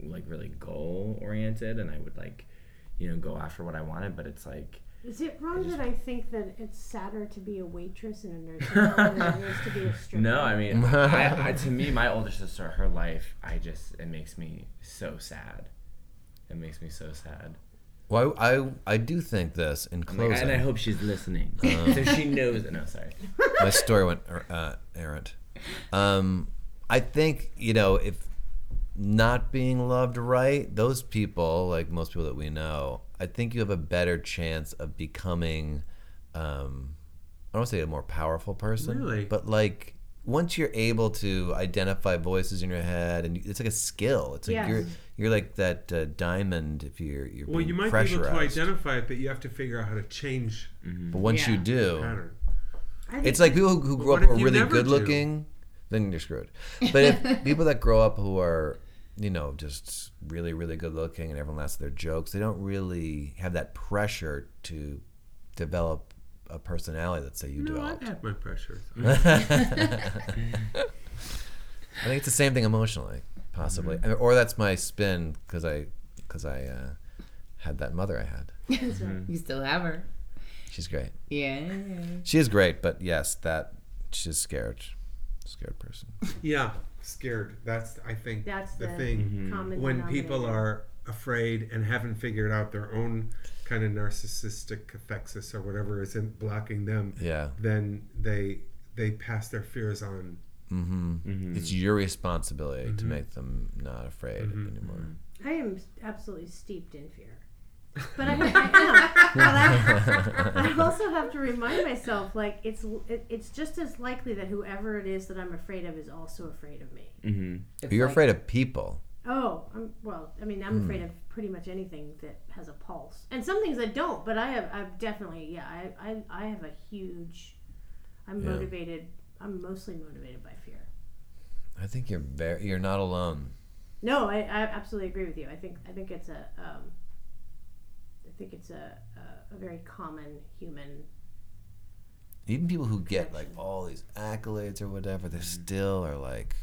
like really goal oriented, and I would like, you know, go after what I wanted. But it's like, Is it wrong that I think that it's sadder to be a waitress in a nursing home than it is to be a stripper? No, I mean, I, I, to me, my older sister, her life, I just, it makes me so sad. It makes me so sad. Well, I, I, I do think this in I'm like, and I hope she's listening. so she knows. No, sorry. my story went uh, errant. Um, I think you know if not being loved right, those people, like most people that we know, I think you have a better chance of becoming. Um, I don't want to say a more powerful person, Really? but like once you're able to identify voices in your head, and it's like a skill. It's like Yes. you're you're like that uh, diamond if you're you're Well, being you might be able to identify it, but you have to figure out how to change But once you do, pattern. I think it's like people who, who But grow up are really never good do? looking, then you're screwed. But if people that grow up who are, you know, just really, really good looking and everyone laughs at their jokes, they don't really have that pressure to develop a personality that say you No, I've had my pressures. I think it's the same thing emotionally, possibly, I mean, or that's my spin because I because I uh, had that mother I had. You still have her. She's great. Yeah. She is great, but yes, that she's scared, scared person. yeah, scared. That's I think That's the the thing. common When people are afraid and haven't figured out their own kind of narcissistic cathexis or whatever is in blocking them, Yeah. then they they pass their fears on. Mm-hmm. mm-hmm. It's your responsibility to mm-hmm. make them not afraid mm-hmm. anymore. I am absolutely steeped in fear. But I, I am. But I, I also have to remind myself, like it's it, it's just as likely that whoever it is that I'm afraid of is also afraid of me. Mm-hmm. You're afraid of people. Oh, I'm, well, I mean, I'm afraid of pretty much anything that has a pulse, and some things I don't. But I have, I've definitely, yeah, I, I, I have a huge. I'm Yeah. motivated. I'm mostly motivated by fear. I think you're very. You're not alone. No, I, I absolutely agree with you. I think, I think it's a, um, I think it's a, a, a very common human. Even people who get like all these accolades or whatever, they mm-hmm. still are like.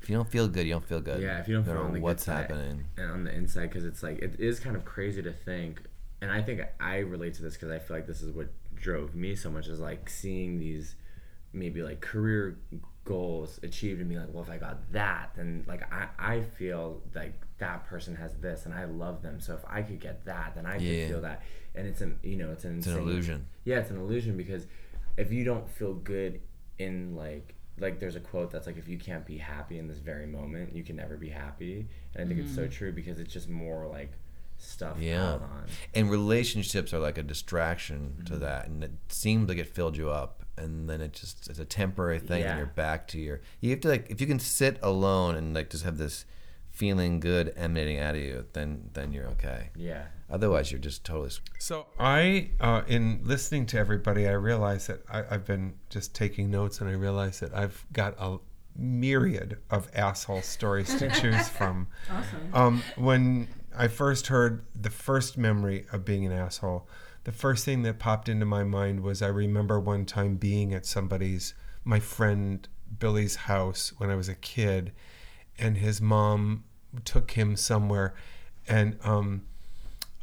If you don't feel good, you don't feel good. Yeah, if you don't no feel on good what's happening. and on the inside because it's like it is kind of crazy to think and i think i relate to this because i feel like this is what drove me so much is like seeing these maybe like career goals achieved and be like well if i got that then like i, I feel like that person has this and i love them so if i could get that then i Yeah. could feel that and it's an you know it's an It's an illusion. yeah it's an illusion because if you don't feel good in like like there's a quote that's like if you can't be happy in this very moment you can never be happy and i think it's so true because it's just more like stuff Yeah. piled on And relationships are like a distraction Mm-hmm. to that, and it seems like it filled you up, and then it just it's a temporary thing, Yeah. and you're back to your. You have to like if you can sit alone and like just have this feeling good emanating out of you, then then you're okay. yeah Otherwise, you're just totally. s- So I, uh, in listening to everybody, I realize that I, I've been just taking notes, and I realize that I've got a myriad of asshole stories to choose from. Awesome. Um, when I first heard the first memory of being an asshole, the first thing that popped into my mind was I remember one time being at somebody's, my friend Billy's house when I was a kid, and his mom took him somewhere, and um,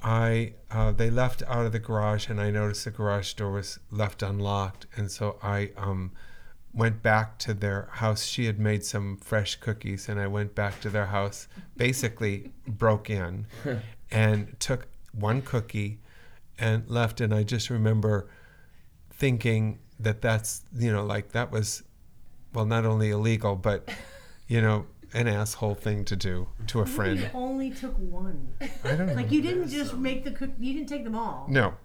I uh, they left out of the garage, and I noticed the garage door was left unlocked, and so I um, went back to their house. She had made some fresh cookies, and I went back to their house. Basically, broke in and took one cookie and left. And I just remember thinking that that's you know like that was well not only illegal but you know an asshole thing to do to a You friend. only took one. I don't know. Like you didn't just make the cook. You didn't take them all. No.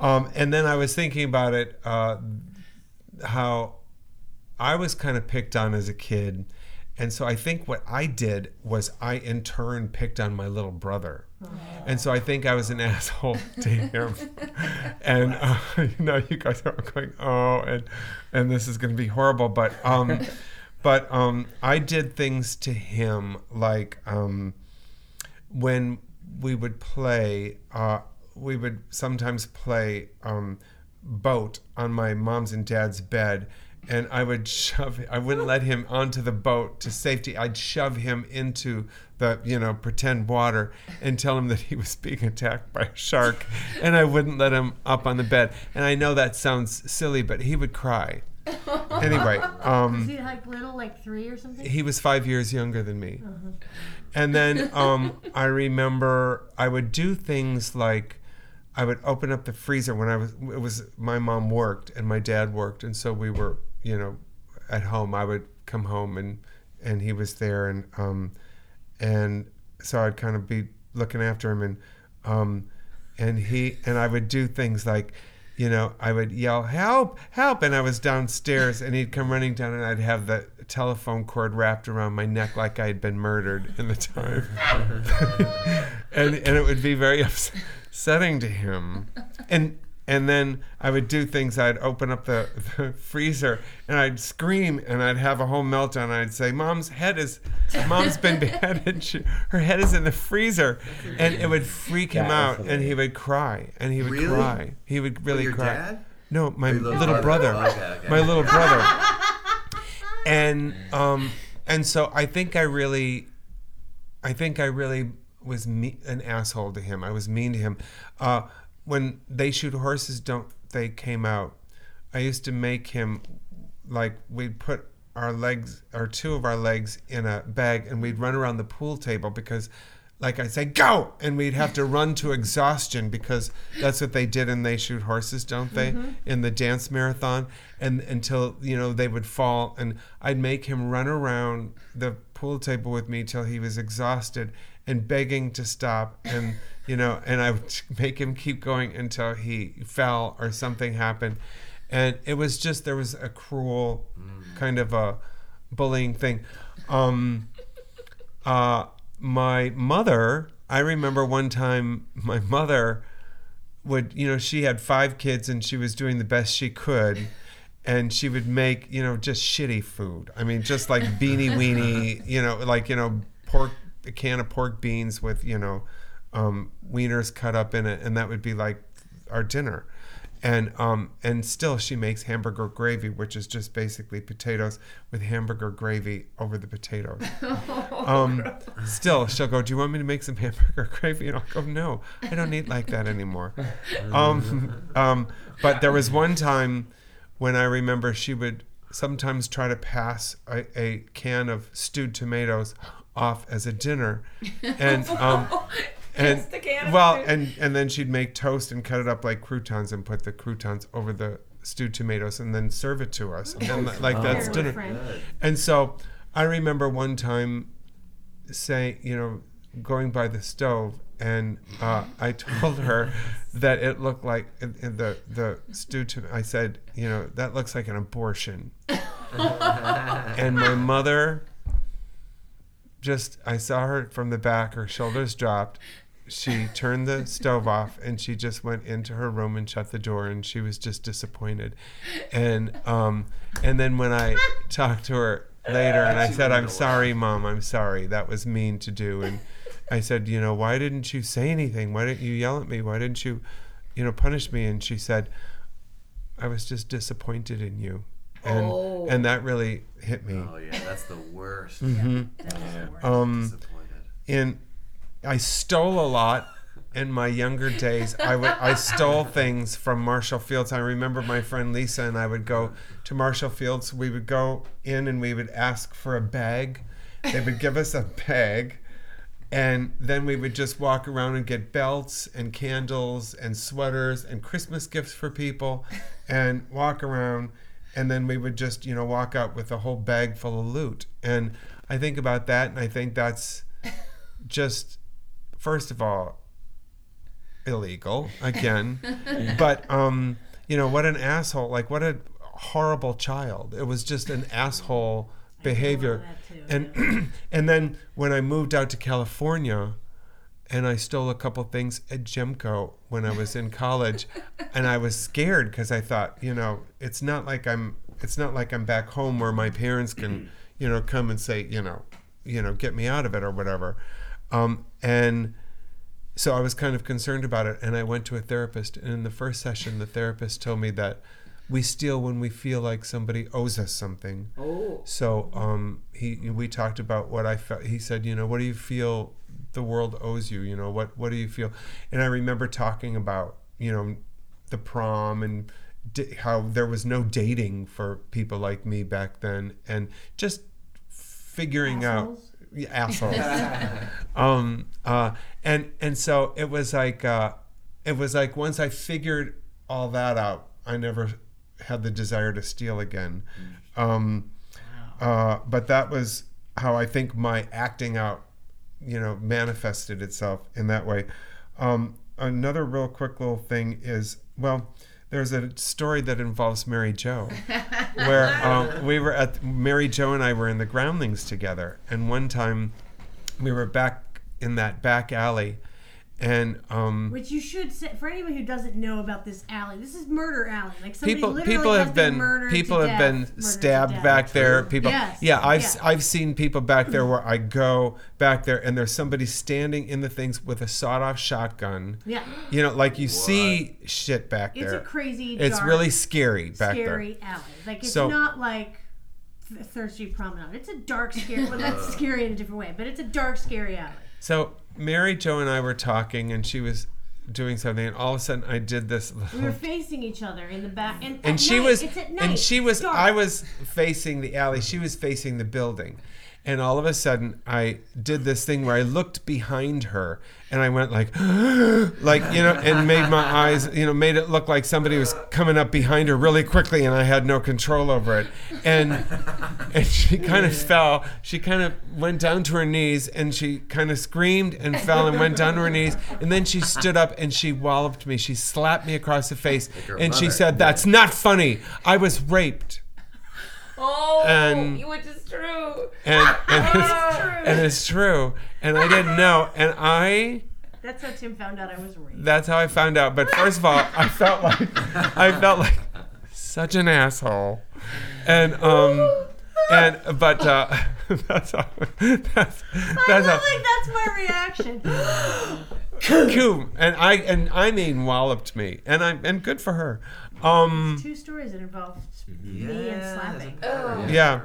Um, and then I was thinking about it, uh, how I was kind of picked on as a kid. And so I think what I did was I in turn picked on my little brother. And so I think I was an asshole to him. and, uh, you know, you guys are going, oh, and, and this is going to be horrible. But, um, but um, I did things to him like, um, when we would play, uh, we would sometimes play um, boat on my mom's and dad's bed, and I would shove. I wouldn't let him onto the boat to safety. I'd shove him into the you know pretend water and tell him that he was being attacked by a shark, and I wouldn't let him up on the bed. And I know that sounds silly, but he would cry. Anyway, um, Was he like little, like three or something? he was five years younger than me. And then um, I remember I would do things like I would open up the freezer when I was it was my mom worked and my dad worked and so we were you know at home I would come home and and he was there and um and so I'd kind of be looking after him and um and he and I would do things like you know, I would yell, help, help. And I was downstairs and he'd come running down and I'd have the telephone cord wrapped around my neck like I had been murdered in the time. and, and it would be very upsetting to him. And, and then I would do things. I'd open up the, the freezer and I'd scream and I'd have a whole meltdown. I'd say, "Mom's head is, Mom's been beheaded. She, her head is in the freezer," and it would freak him That out, and he would cry, and he would Really? cry. He would really your cry. dad? No, my little little, brother. brother. Okay, okay. My little brother. and um, and so I think I really, I think I really was me- an asshole to him. I was mean to him. Uh, when they shoot horses, don't they came out? I used to make him like we'd put our legs or two of our legs in a bag and we'd run around the pool table because like I'd say go! And we'd have to run to exhaustion because that's what they did and they shoot horses don't they mm-hmm. in the dance marathon? And until you know they would fall and I'd make him run around the pool table with me till he was exhausted and begging to stop and you know and I would make him keep going until he fell or something happened. And it was just there was a cruel kind of a bullying thing. Um uh my mother i remember one time my mother would you know she had five kids and she was doing the best she could. And she would make you know just shitty food. I mean just like beanie weenie you know like you know pork a can of pork beans with you know um, wieners cut up in it and that would be like our dinner. And um and still she makes hamburger gravy which is just basically potatoes with hamburger gravy over the potatoes. Um still she'll go do you want me to make some hamburger gravy? And i'll go no i don't eat like that anymore. Um um but there was one time when i remember she would sometimes try to pass a, a can of stewed tomatoes off as a dinner. And um and Just can of well food. and and then she'd make toast and cut it up like croutons and put the croutons over the stewed tomatoes and then serve it to us. And then, like that's dinner. And so i remember one time saying you know going by the stove and uh, i told her that it looked like in, in the the stewed to- i said you know that looks like an abortion. And my mother just I saw her from the back, her shoulders dropped. She turned the stove off and she just went into her room and shut the door and she was just disappointed. And um and then when I talked to her later and I said, I'm sorry, mom, I'm sorry. That was mean to do and I said, you know, why didn't you say anything? Why didn't you yell at me? Why didn't you, you know, punish me? And she said, I was just disappointed in you. And Oh. and that really hit me. Oh yeah, that's the worst. Hmm. Um Disappointed. I stole a lot in my younger days. I would I stole things from Marshall Fields. I remember my friend Lisa and I would go to Marshall Fields. We would go in and we would ask for a bag. They would give us a bag. And then we would just walk around and get belts and candles and sweaters and Christmas gifts for people and walk around. And then we would just, you know, walk out with a whole bag full of loot. And I think about that and I think that's just first of all illegal again. But um you know what an asshole like what a horrible child. It was just an asshole behavior. And and then when i moved out to california and I stole a couple things at Gemco when I was in college, and I was scared because I thought, you know, it's not like I'm, it's not like I'm back home where my parents can, you know, come and say, you know, you know, get me out of it or whatever, um, and so I was kind of concerned about it, and I went to a therapist, and in the first session, the therapist told me that we steal when we feel like somebody owes us something. Oh. So um, he we talked about what I felt. He said, you know, what do you feel the world owes you? You know, what what do you feel? And I remember talking about you know the prom and di- how there was no dating for people like me back then, and just figuring out yeah, assholes. um, uh, and and so it was like uh, it was like once I figured all that out, I never had the desire to steal again. Um, uh, but that was how I think my acting out, you know, manifested itself in that way. Um, another real quick little thing is well, there's a story that involves Mary Jo, where um, we were at Mary Jo and I were in the Groundlings together, and one time we were back in that back alley, and um, Which you should say for anyone who doesn't know about this alley. This is murder alley. Like somebody people literally people has have been murdered people to have death, been stabbed back there people Yes, yeah i've yeah. i've seen people back there where i go back there and there's somebody standing in the things with a sawed-off shotgun Yeah, you know like you see shit back there it's a crazy. it's dark, really scary back scary there alley. Like it's So- not like Th- Third Street Promenade. It's a dark, scary. Well, that's scary in a different way, but it's a dark, scary alley. so mary jo and i were talking and she was doing something and all of a sudden i did this We were facing each other in the back, and, and she night, was It's at night. and she was i was facing the alley. She was facing the building and all of a sudden i did this thing where i looked behind her and i went like like you know and made my eyes you know made it look like somebody was coming up behind her really quickly and i had no control over it. And and she kind of fell. She kind of went down to her knees and she kind of screamed and fell and went down to her knees. And then she stood up and she walloped me. She slapped me across the face her and she said that's not funny. I was raped Oh, And- which is true. and and it's, and it's true. And i didn't know. And i That's how Tim found out I was raped. that's how i found out. But first of all i felt like i felt like such an asshole. And um and but uh that's how that's I that's felt how like that's my reaction. cool and i and i mean walloped me. And I'm and good for her um Two stories that involved me and Yeah, slapping. Oh. Yeah.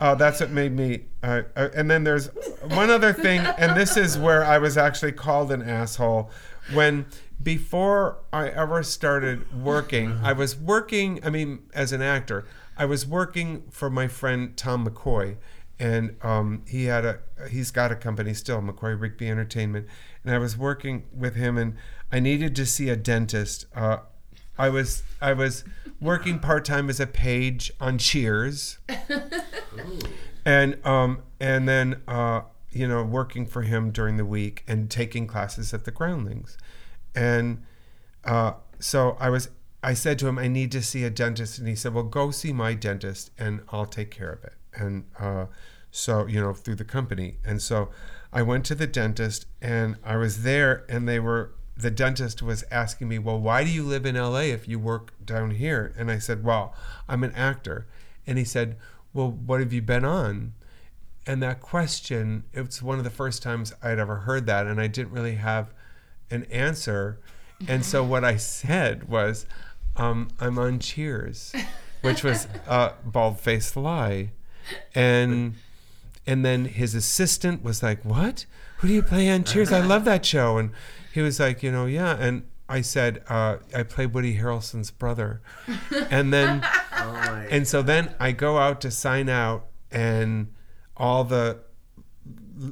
Uh, that's what made me. Uh, uh, and then there's one other thing, and this is where I was actually called an asshole. When before I ever started working, I was working, I mean, as an actor, I was working for my friend Tom McCoy. And um, he had a he's got a company still, McCoy Rigby Entertainment, and I was working with him, and I needed to see a dentist. Uh, I was I was working part time as a page on Cheers, and um and then uh you know working for him during the week and taking classes at the Groundlings, and uh so I was I said to him I need to see a dentist, and he said well go see my dentist and I'll take care of it, and uh so you know through the company, and so I went to the dentist and I was there and they were the dentist was asking me, Well, why do you live in LA if you work down here? And I said, Well, I'm an actor. And he said, Well, what have you been on? And that question, it's one of the first times I'd ever heard that, and I didn't really have an answer. And so what I said was, um, I'm on Cheers, which was a bald faced lie. And and then his assistant was like, "What? Who do you play on Cheers? I love that show." And he was like, "You know, yeah." And I said, uh, "I play Woody Harrelson's brother." And then, Oh and so then I go out to sign out, and all the,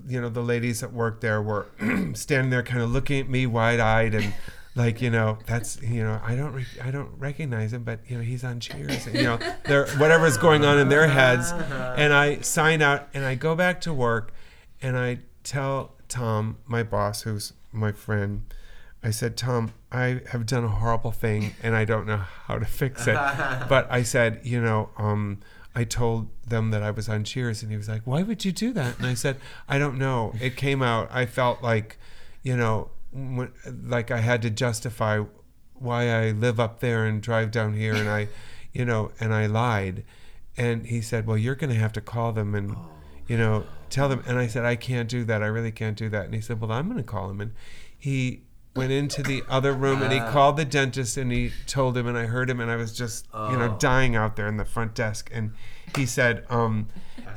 you know, the ladies that work there were standing there, kind of looking at me wide-eyed and. Like you know, that's you know, I don't re- I don't recognize him, but you know, he's on Cheers. And, you know, they're whatever's going on in their heads, and I sign out and I go back to work, and I tell Tom, my boss, who's my friend, I said, Tom, I have done a horrible thing and I don't know how to fix it. but I said, you know, um, I told them that I was on Cheers, and he was like, "Why would you do that?" And I said, "I don't know. It came out. I felt like, you know, when, like I had to justify why I live up there and drive down here, and I, you know, and I lied." And he said, "Well, you're going to have to call them and, you know, tell them." And I said, "I can't do that. I really can't do that." And he said, "Well, I'm going to call him." And he went into the other room and he called the dentist and he told him and I heard him and I was just you know Oh. dying out there in the front desk and he said um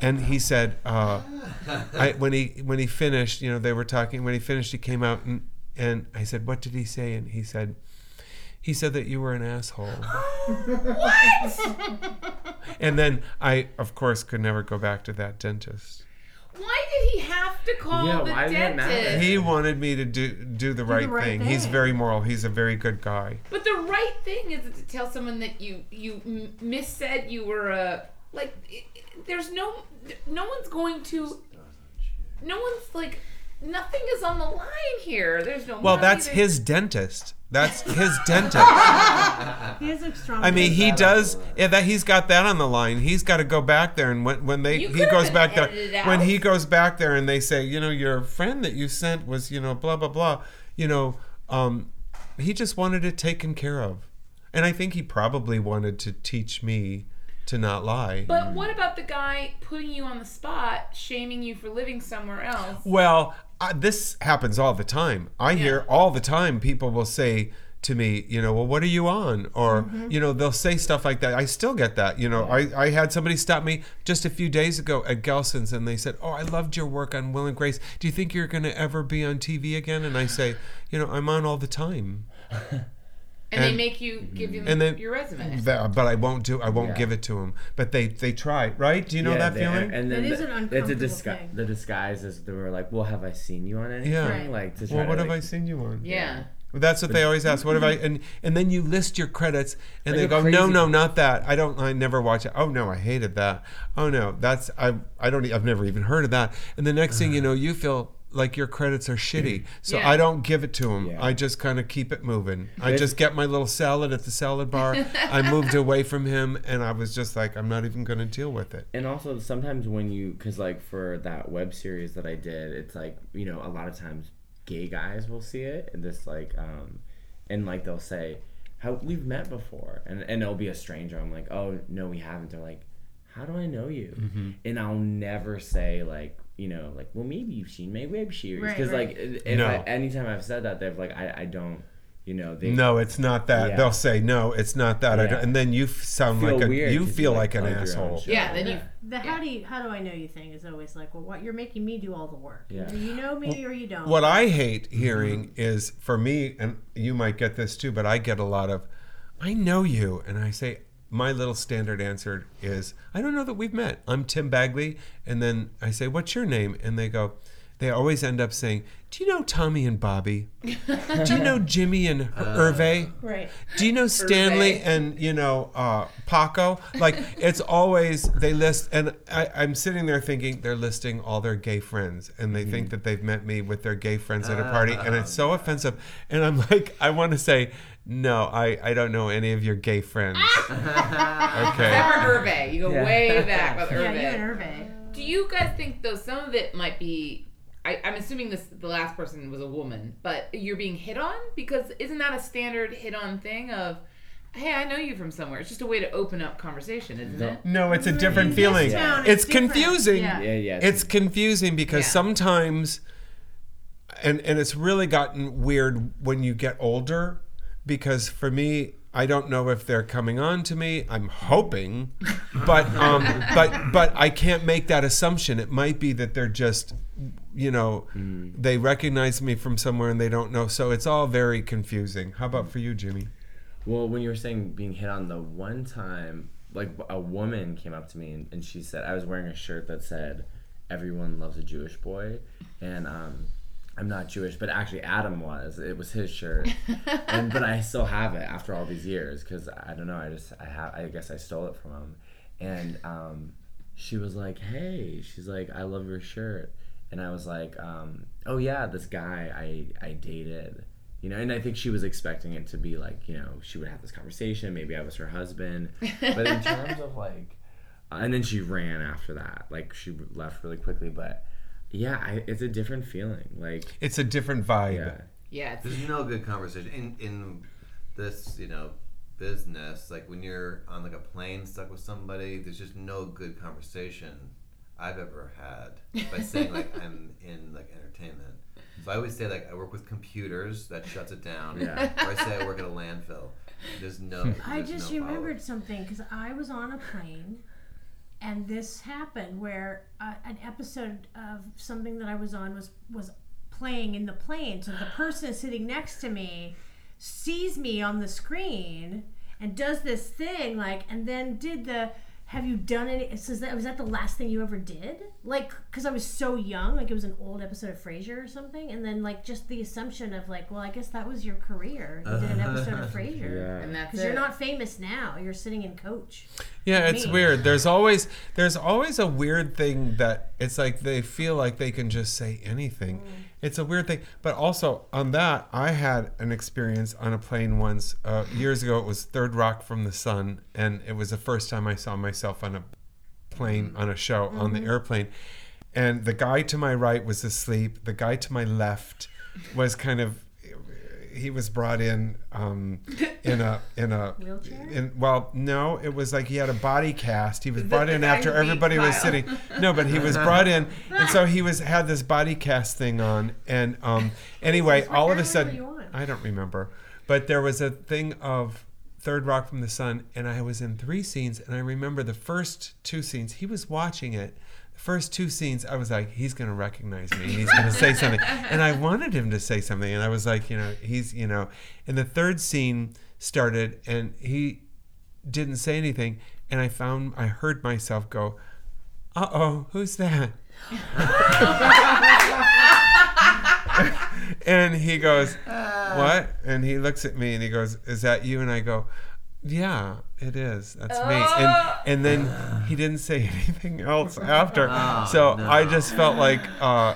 and he said uh I when he when he finished you know they were talking when he finished he came out and and I said what did he say and he said he said that you were an asshole and then I of course could never go back to that dentist Why did he have to call Yeah, the why did it dentist? he wanted me to do do the right, right thing. He's very moral. He's a very good guy. But the right thing is to tell someone that you you m- missaid you were a like. i- i- There's no no one's going to no one's like nothing is on the line here. There's no. Well, money, that's there's- his dentist. That's his dentist. He has a strong. I mean, he does. Yeah, that he's got that on the line. He's got to go back there, and when when they You he goes back there, edited when he goes back there, and they say, you know, your friend that you sent was, you know, blah blah blah, you know, um, he just wanted it taken care of, and I think he probably wanted to teach me to not lie. But what about the guy putting you on the spot, shaming you for living somewhere else? Well, uh, this happens all the time. I hear all the time people will say to me, you know, well, what are you on? Or, Mm-hmm. you know, they'll say stuff like that. I still get that. You know, I, I had somebody stop me just a few days ago at Gelson's and they said, oh, I loved your work on Will and Grace. Do you think you're going to ever be on TV again? And I say, you know, I'm on all the time. And, they make you give them And then, your resume. That- but I won't do. I won't Yeah. give it to them. But they they try, right? Do you know that they- feeling? And then That is the, an it's a uncomfortable disgu- thing. The disguise is they were like, "Well, have I seen you on anything?" Yeah. Right. Like to try well, to, what have like, I seen you on? yeah. That's what they always ask. What have I? And and then you list your credits, and Like they go, no, crazy- no, not that. I don't. I never watch it. Oh no, I hated that. Oh no, that's I. I don't. e- I've never even heard of that. And the next thing you know, you feel like your credits are shitty. So Yeah. I don't give it to them. Yeah. I just kind of keep it moving. I just get my little salad at the salad bar. I moved away from him, and I was just like, I'm not even going to deal with it. and also sometimes when you because like for that web series that i did it's like you know a lot of times gay guys will see it and this like um and like they'll say how we've met before and and it'll be a stranger i'm like oh no we haven't they're like how do i know you Mm-hmm. and i'll never say like you know like well maybe you've seen my web series Right, because right. like if No. I, anytime i've said that they've like i, I don't you know they No, it's not that. Yeah. They'll say no, it's not that. I Yeah. don't, and then you sound Feel like a weird you 'cause feel like, like, an plug your own asshole. Yeah, then you. The how do you how do I know you thing is always like, well, what you're making me do all the work. Yeah. Either you know me or you don't. What I hate hearing mm-hmm. is for me, and you might get this too, but I get a lot of, I know you. And I say, my little standard answer is, I don't know that we've met. I'm Tim Bagley. And then I say, what's your name? And they go, they always end up saying, do you know Tommy and Bobby? do you know Jimmy and uh, Hervé? right. Do you know Stanley Hervé. and you know uh, Paco? Like it's always they list, and I, I'm sitting there thinking they're listing all their gay friends, and they think mm-hmm. that they've met me with their gay friends at a ah. party, and it's so offensive. And I'm like, I want to say, no, I I don't know any of your gay friends. okay. Except for Hervé. You go Yeah. way back with Yeah, you and Hervé. Do you guys think though some of it might be? I, I'm assuming this the last person was a woman, but you're being hit on because isn't that a standard hit on thing of, hey, I know you from somewhere. It's just a way to open up conversation, isn't it? No, it's a mm-hmm. different feeling. this town, It's different. confusing. Yeah. yeah yeah It's confusing because Yeah. sometimes, and and it's really gotten weird when you get older, because for me, I don't know if they're coming on to me. I'm hoping, but um, but but I can't make that assumption. It might be that they're just, you know, they recognize me from somewhere and they don't know. So it's all very confusing. How about for you, Jimmy? Well, when you were saying being hit on, the one time, like a woman came up to me and, and she said, I was wearing a shirt that said, "Everyone loves a Jewish boy," and um, I'm not Jewish, but actually Adam was. It was his shirt, and but I still have it after all these years because I don't know. I just I have. I guess I stole it from him, and um, she was like, "Hey," she's like, "I love your shirt," and I was like, um, "Oh yeah, this guy I I dated." You know, and I think she was expecting it to be like, you know, she would have this conversation. Maybe I was her husband. But in terms of like, uh, and then she ran after that. Like she left really quickly. But yeah, I, it's a different feeling. Like, It's a different vibe. yeah, Yeah, it's, There's no good conversation in in this you know business. Like when you're on like a plane stuck with somebody, there's just no good conversation I've ever had by saying like I'm in like entertainment. So I always say like I work with computers that shuts it down, Yeah. or I say I work at a landfill. There's no. I there's just no remembered something because I was on a plane, and this happened where uh, an episode of something that I was on was was playing in the plane. So the person sitting next to me sees me on the screen and does this thing like, and then did the. Have you done any? So is that, was that the last thing you ever did? Like, because I was so young, like it was an old episode of Frasier or something, and then like just the assumption of like, well, I guess that was your career. You did an episode of Frasier. yeah. and that's Because you're not famous now. You're sitting in coach. Yeah, it's me. weird. There's always there's always a weird thing that it's like they feel like they can just say anything. Mm. It's a weird thing. But also on that, I had an experience on a plane once uh, years ago. It was Third Rock from the Sun, and it was the first time I saw myself on a plane on a show on the airplane. And the guy to my right was asleep. The guy to my left was kind of he was brought in um, in a in a Wheelchair? In, well, no, it was like he had a body cast. He was that brought the in after everybody was sitting. No, but he was brought in, and so he was had this body cast thing on. And um, anyway, all of a sudden. I don't remember, but there was a thing of Third Rock from the Sun, and I was in three scenes, and I remember the first two scenes. He was watching it. The first two scenes, I was like, he's gonna recognize me. He's gonna say something, and I wanted him to say something, and I was like, you know, he's, you know. And the third scene started, and he didn't say anything, and I found, I heard myself go, "Uh oh, who's that?" and he goes, "What?" And he looks at me and he goes, "Is that you?" And I go, "Yeah, it is. That's me." And and then he didn't say anything else after. so I just felt like uh,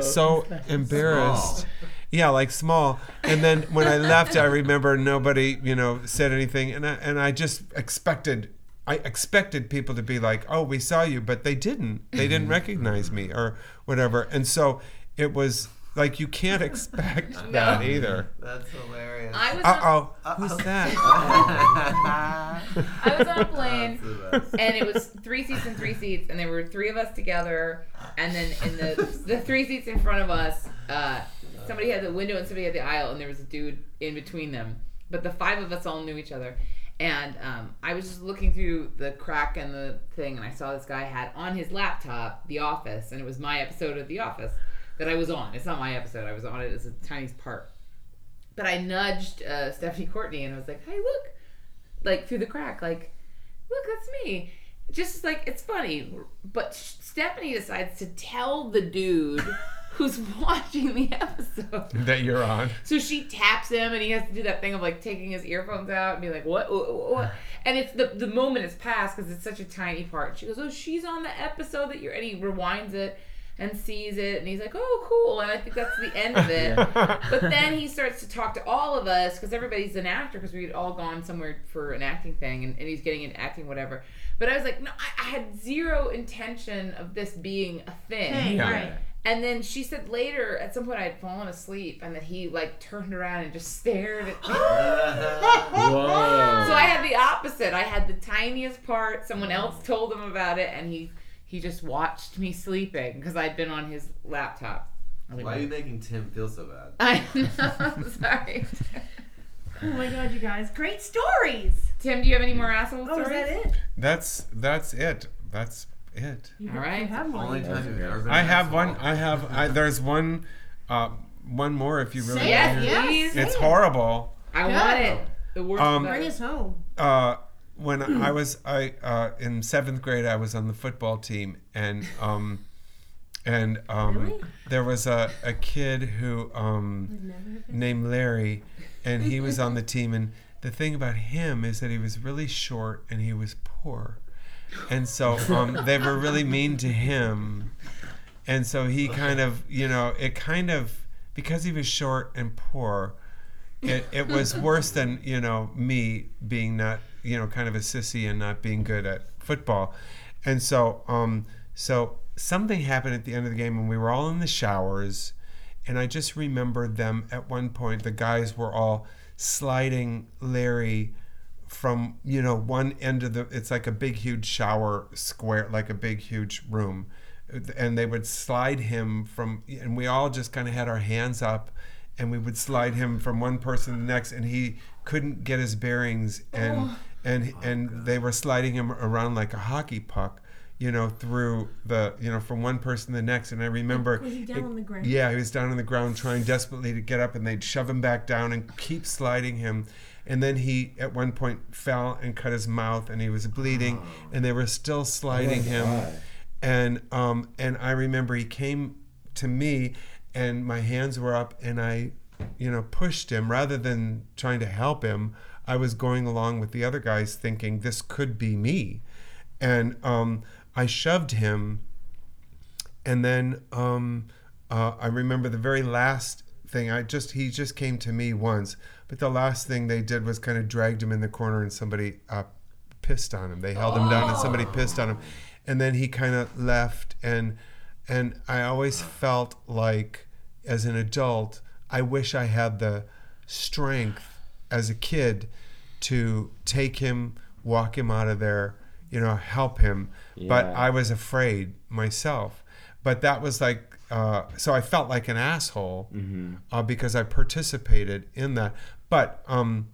so embarrassed. Yeah, like small. And then when I left, I remember nobody, you know, said anything, and I, and I just expected. I expected people to be like, "Oh, we saw you," but they didn't. They didn't recognize me or whatever. And so it was like you can't expect that either. That's hilarious. I was Uh on, oh, who's that? I was on a plane. That's the best. and it was three seats and three seats, and there were three of us together, and then in the the three seats in front of us, uh, somebody had the window and somebody had the aisle, and there was a dude in between them. But the five of us all knew each other, and um, I was just looking through the crack and the thing, and I saw this guy had on his laptop The Office, and it was my episode of The Office that I was on. It's not my episode; I was on it as a tiny part. But I nudged uh, Stephanie Courtney, and I was like, "Hey, look!" Like through the crack, like look, that's me. Just like it's funny, but Stephanie decides to tell the dude who's watching the episode. that you're on. So she taps him, and he has to do that thing of like taking his earphones out and be like, "What? what, what, what?" And it's the the moment is past because it's such a tiny part. She goes, "Oh, she's on the episode that you're," and he rewinds it and sees it, and he's like, "Oh, cool." And I think that's the end of it. But then he starts to talk to all of us because everybody's an actor because we'd all gone somewhere for an acting thing and, and he's getting into acting, whatever. But I was like, no, I, I had zero intention of this being a thing. Hey, Yeah. right. And then she said later, at some point, I had fallen asleep and that he like turned around and just stared at me. Whoa. so I had the opposite. I had the tiniest part. Someone else told him about it, and he he just watched me sleeping because I'd been on his laptop. Why are you making Tim feel so bad? I know. I'm sorry. Oh my god, you guys. Great stories. Tim, do you have any more asshole Oh, is stories? that it? That's that's it. That's it. You All right. you have one. Only time you've ever been I have asshole. one. I have. I, there's one. Uh, one more if you really. Say Yes, it, want to hear. yeah. please. It's it. horrible. I want it. The worst. Um, Bring better. us home. uh, when I was I uh, in seventh grade, I was on the football team, and um, and um, Really? there was a, a kid who um, named Larry, and he was on the team. And the thing about him is that he was really short and he was poor, and so um, they were really mean to him, and so he kind of you know it kind of because he was short and poor it, it was worse than you know me being not you know kind of a sissy and not being good at football. And so um so something happened at the end of the game and we were all in the showers. And i just remember them at one point the guys were all sliding larry from you know one end of the it's like a big huge shower square like a big huge room. And they would slide him from and we all just kind of had our hands up and we would slide him from one person to the next and he couldn't get his bearings. And and and they were sliding him around like a hockey puck you know through the you know from one person to the next. And i remember Was he down it- on the ground? yeah he was down on the ground trying desperately to get up and they'd shove him back down and keep sliding him. And then he at one point fell and cut his mouth and he was bleeding and they were still sliding him. And um and i remember he came to me and my hands were up and i you know pushed him rather than trying to help him i was going along with the other guys thinking this could be me and um i shoved him and then um uh, I remember the very last thing. I just he just came to me once, but the last thing they did was kind of dragged him in the corner and somebody uh, pissed on him. They held him down and somebody pissed on him, and then he kind of left. And and I always felt like, as an adult, I wish I had the strength as a kid to take him, walk him out of there, you know, help him. But I was afraid myself. But that was like, uh, so I felt like an asshole uh, because I participated in that. But um,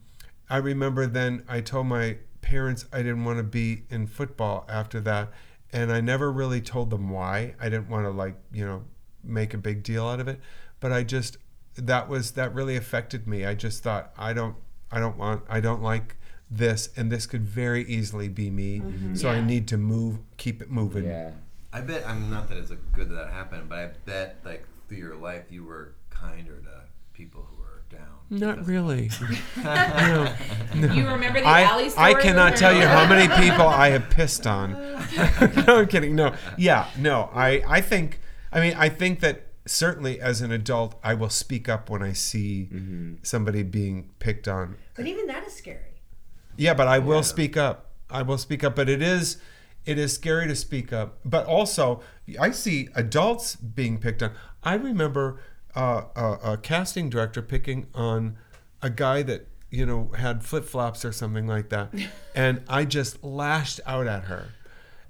I remember then I told my parents I didn't want to be in football after that. And I never really told them why. I didn't want to, like, you know, make a big deal out of it. But I just, that was, that really affected me. I just thought, I don't, I don't want, I don't like this. And this could very easily be me. Mm-hmm. So I need to move, keep it moving. Yeah. I bet I'm not that it's a good that that happened, but I bet like through your life you were kinder to people who were down. Not really. No. You remember the I, alley story? I cannot tell you how many people I have pissed on. no, I'm kidding. No, yeah, no. I, I think, I mean, I think that certainly as an adult, I will speak up when I see somebody being picked on. But even that is scary. Yeah, but I will speak up. I will speak up. But it is, it is scary to speak up. But also, I see adults being picked on. I remember uh, a, a casting director picking on a guy that you know had flip flops or something like that, and I just lashed out at her.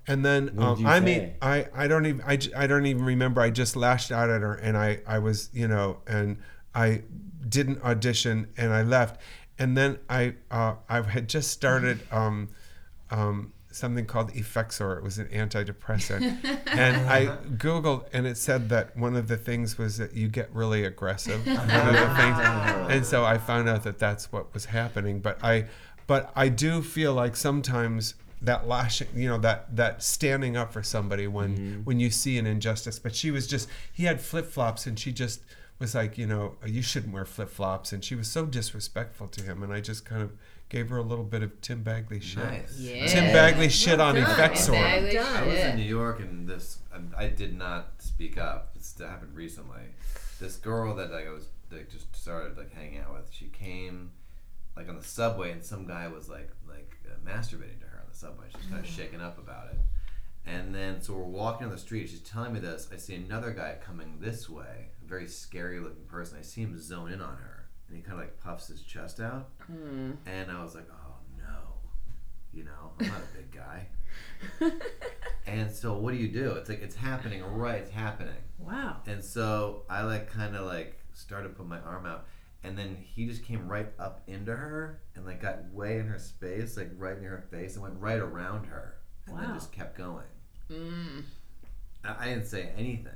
And then um, I mean. I, I don't even I, I don't even remember. I just lashed out at her, and I I was you know, and I didn't audition, and I left, and then I uh, I had just started um, um, something called Effexor. It was an antidepressant, and I googled, and it said that one of the things was that you get really aggressive. one of the things, and so I found out that that's what was happening. But I, but I do feel like sometimes that lashing, you know, that that standing up for somebody when when you see an injustice. But she was just he had flip flops, and she just was like, you know, you shouldn't wear flip flops, and she was so disrespectful to him, and I just kind of gave her a little bit of Tim Bagley shit. Nice. Yeah. Tim Bagley shit on done. Effexor. Bagley I was in New York and this I, I did not speak up. It's that happened recently. This girl that like, I was like just started like hanging out with. She came like on the subway and some guy was like like uh, masturbating to her on the subway. She was kind of mm-hmm. shaken up about it. And then so we're walking on the street. She's telling me this. I see another guy coming this way, a very scary looking person. I see him zone in on her, and he kind of like puffs his chest out. Hmm. And I was like, oh no, you know, I'm not a big guy. and so what do you do? It's like it's happening right, it's happening. Wow. And so I like kind of like started to put my arm out, and then he just came right up into her and like got way in her space, like right near her face, and went right around her, and then just kept going. Mm. I, I didn't say anything.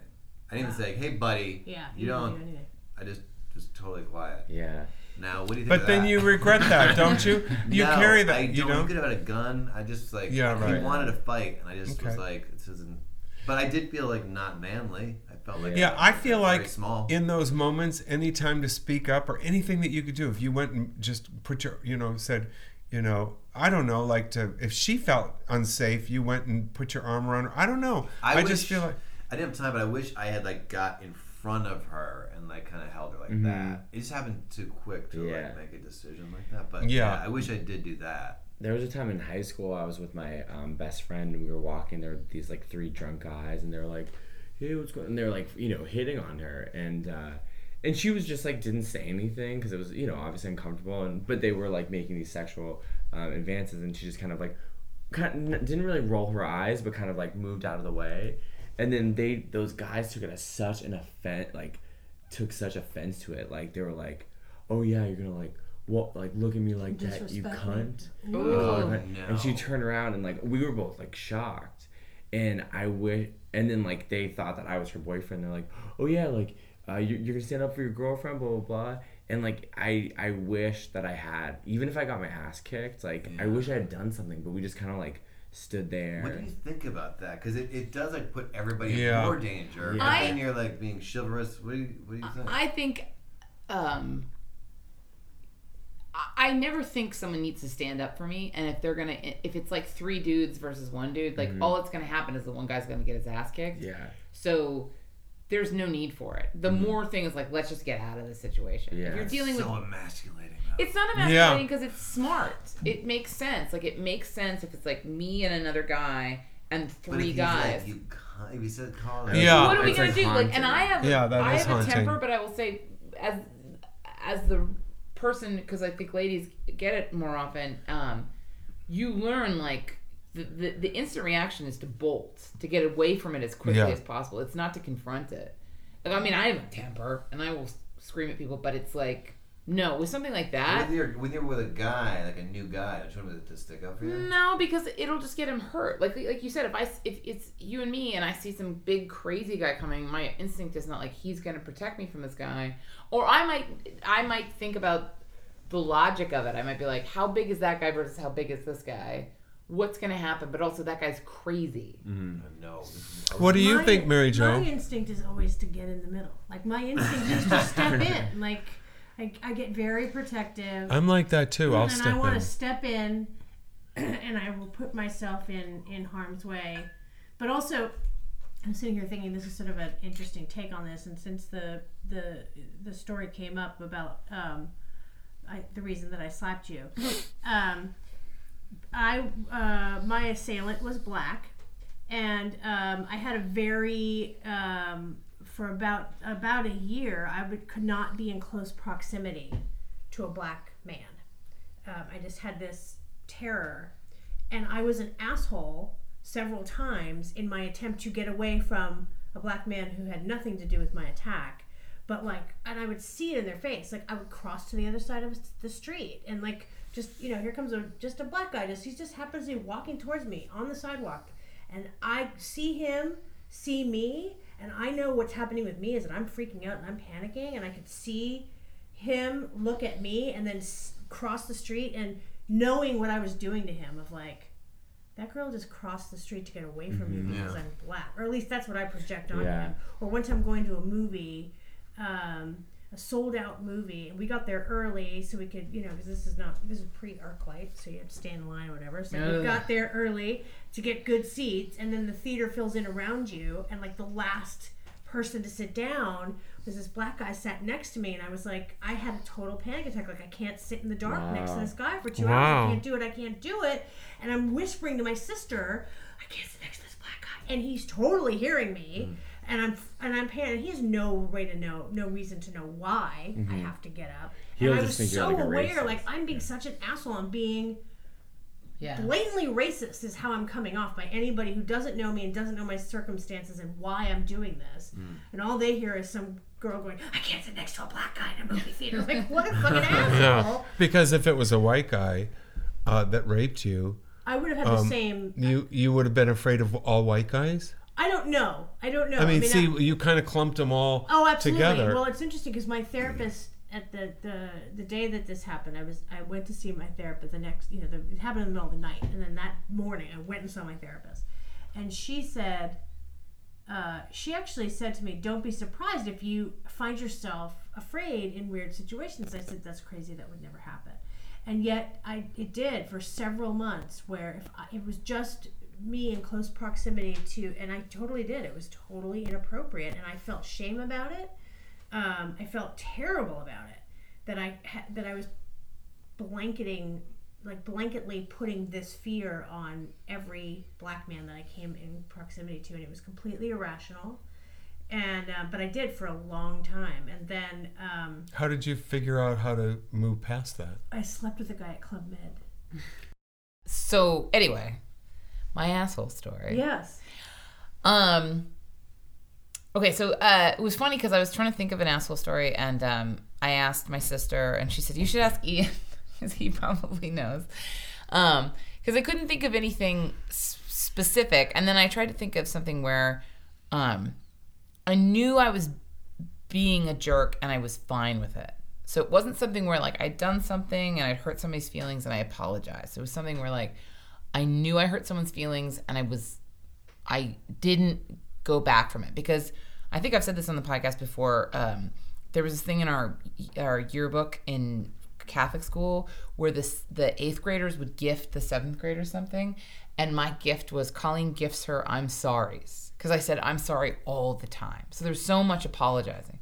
I didn't even say, "Hey, buddy." Yeah. You didn't don't. do. I just was totally quiet. Yeah. Now, what do you think? But of then that? you regret that, don't you? You no, carry that. I you don't. know. He could have had a gun. I just like. Yeah, right. He wanted to fight, and I just was like, "This isn't." But I did feel like not manly. I felt like Yeah, I feel like small. in those moments, any time to speak up or anything that you could do, if you went and just put your, you know, said, you know, I don't know, like to, if she felt unsafe, you went and put your arm around her. I don't know. I, just wish- feel like, I didn't have time, but I wish I had like got in front of her and like kind of held her like Mm-hmm. that. It just happened too quick to Yeah. like make a decision like that. But Yeah. yeah. I wish I did do that. There was a time in high school I was with my um, best friend and we were walking. There were these like three drunk guys and they were like, "Hey, what's going?" And they're like, you know, hitting on her. And uh, and she was just like didn't say anything because it was you know obviously uncomfortable. And but they were like making these sexual um, advances. And she just kind of like kind of, didn't really roll her eyes but kind of like moved out of the way. And then they those guys took it as such an offense like took such offense to it. Like they were like oh yeah you're gonna like what like look at me like that you cunt. Oh, no. and she turned around and like we were both like shocked. And i wish and then like they thought that i was her boyfriend they're like oh yeah like uh, you're, you're gonna stand up for your girlfriend blah blah blah and like i i wish that i had even if i got my ass kicked like i wish i had done something but we just kind of like stood there What do you think about that? Because it, it does like put everybody Yeah. in more danger. Yeah. But I- then you're like being chivalrous. What do you What do you think? I think, um, I- I never think someone needs to stand up for me, and if they're gonna, if it's like three dudes versus one dude, like mm-hmm. all that's gonna happen is the one guy's gonna get his ass kicked. yeah So, there's no need for it. The mm-hmm. more thing is like, let's just get out of this situation. Yeah. If you're dealing with so emasculating. it's not emasculating because it's smart. It makes sense. Like it makes sense if it's like me and another guy and three if guys. Like, you, ca- if he said call it, Yeah. what are we It's gonna like do? Like, and. I have, Yeah, that I is have a temper, but I will say, as as the person, because I think ladies get it more often. Um, you learn like the, the the instant reaction is to bolt to get away from it as quickly Yeah. as possible. It's not to confront it. Like, I mean, I have a temper and I will scream at people, but it's like no, with something like that. when you're when you're with a guy, like a new guy, don't you want him to stick up for you? No, because it'll just get him hurt. Like like you said, if I s- if it's you and me and I see some big crazy guy coming, my instinct is not like he's going to protect me from this guy, or I might I might think about the logic of it. I might be like, how big is that guy versus how big is this guy? What's going to happen? But also that guy's crazy. Mm-hmm. No. What do you My- think, Mary Jo? My instinct is always to get in the middle. Like my instinct is to step in. Like I, I get very protective. I'm like that too. I'll and step I want to step in, and I will put myself in in harm's way. But also, I'm sitting here thinking this is sort of an interesting take on this. And since the the the story came up about um, I, the reason that I slapped you, um, I uh, my assailant was black, and um, I had a very um, for about about a year I would could not be in close proximity to a black man. Um, I just had this terror, and I was an asshole several times in my attempt to get away from a black man who had nothing to do with my attack. But like, and I would see it in their face. Like I would cross to the other side of the street, and like, just you know, here comes a just a black guy. Just he just happens to be walking towards me on the sidewalk, and I see him, see me, and I know what's happening with me is that I'm freaking out and I'm panicking, and I could see him look at me and then s- cross the street and knowing what I was doing to him of like that girl just crossed the street to get away from me because I'm black. Or at least that's what I project on Yeah. him. Or one time going to a movie um, a sold out movie and we got there early so we could you know because this is not this is pre ArcLight so you have to stand in line or whatever. So we got there early to get good seats and then the theater fills in around you and like the last person to sit down was this black guy sat next to me and I was like I had a total panic attack like I can't sit in the dark next to this guy for two Wow. hours. I can't do it I can't do it. And I'm whispering to my sister I can't sit next to this black guy. And he's totally hearing me hmm. and I'm and I'm panicking he has no way to know no reason to know why I mm-hmm. have to get up. He'll and I just was think so like aware like I'm being such an asshole I'm being Yeah. blatantly racist is how I'm coming off by anybody who doesn't know me and doesn't know my circumstances and why I'm doing this. And all they hear is some girl going, I can't sit next to a black guy in a movie theater. Like, what a fucking asshole. Yeah, because if it was a white guy uh, that raped you, I would have had Um, the same. you you would have been afraid of all white guys. I don't know. I don't know. I mean, see, I- you kind of clumped them all Oh, absolutely. together. Well, it's interesting because my therapist at the, the the day that this happened, I was I went to see my therapist the next you know the, it happened in the middle of the night, and then that morning I went and saw my therapist, and she said. Uh, she actually said to me, "Don't be surprised if you find yourself afraid in weird situations." I said, "That's crazy. That would never happen." And yet, I it did for several months, where if I, it was just me in close proximity to, and I totally did. It was totally inappropriate, and I felt shame about it. Um, I felt terrible about it that I ha- that I was blanketing, like blanketly putting this fear on every black man that I came in proximity to, and it was completely irrational. And uh, but I did for a long time, and then um, How did you figure out how to move past that? I slept with a guy at Club Med. So anyway, my asshole story. Yes. Um. Okay, so uh, it was funny because I was trying to think of an asshole story, and um, I asked my sister, and she said you should ask Ian because he probably knows. Um, because I couldn't think of anything s- specific, and then I tried to think of something where, um, I knew I was being a jerk, and I was fine with it. So it wasn't something where like I'd done something and I'd hurt somebody's feelings and I apologized. It was something where like I knew I hurt someone's feelings and I was I didn't go back from it because I think I've said this on the podcast before. Um, there was this thing in our our yearbook in Catholic school where this the eighth graders would gift the seventh graders something, and my gift was Colleen gifts her I'm sorry's because I said I'm sorry all the time. So there's so much apologizing.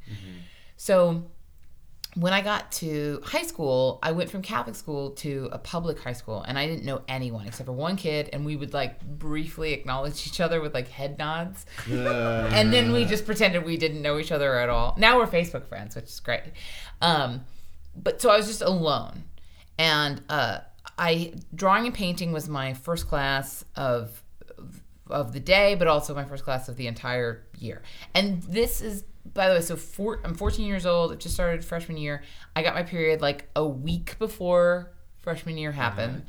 So when I got to high school, I went from Catholic school to a public high school, and I didn't know anyone except for one kid, and we would like briefly acknowledge each other with like head nods, and then we just pretended we didn't know each other at all. Now we're Facebook friends, which is great. Um, but so I was just alone, and uh, I drawing and painting was my first class of of the day, but also my first class of the entire year. And this is, by the way, so four, I'm 14 years old. It just started freshman year. I got my period like a week before freshman year happened.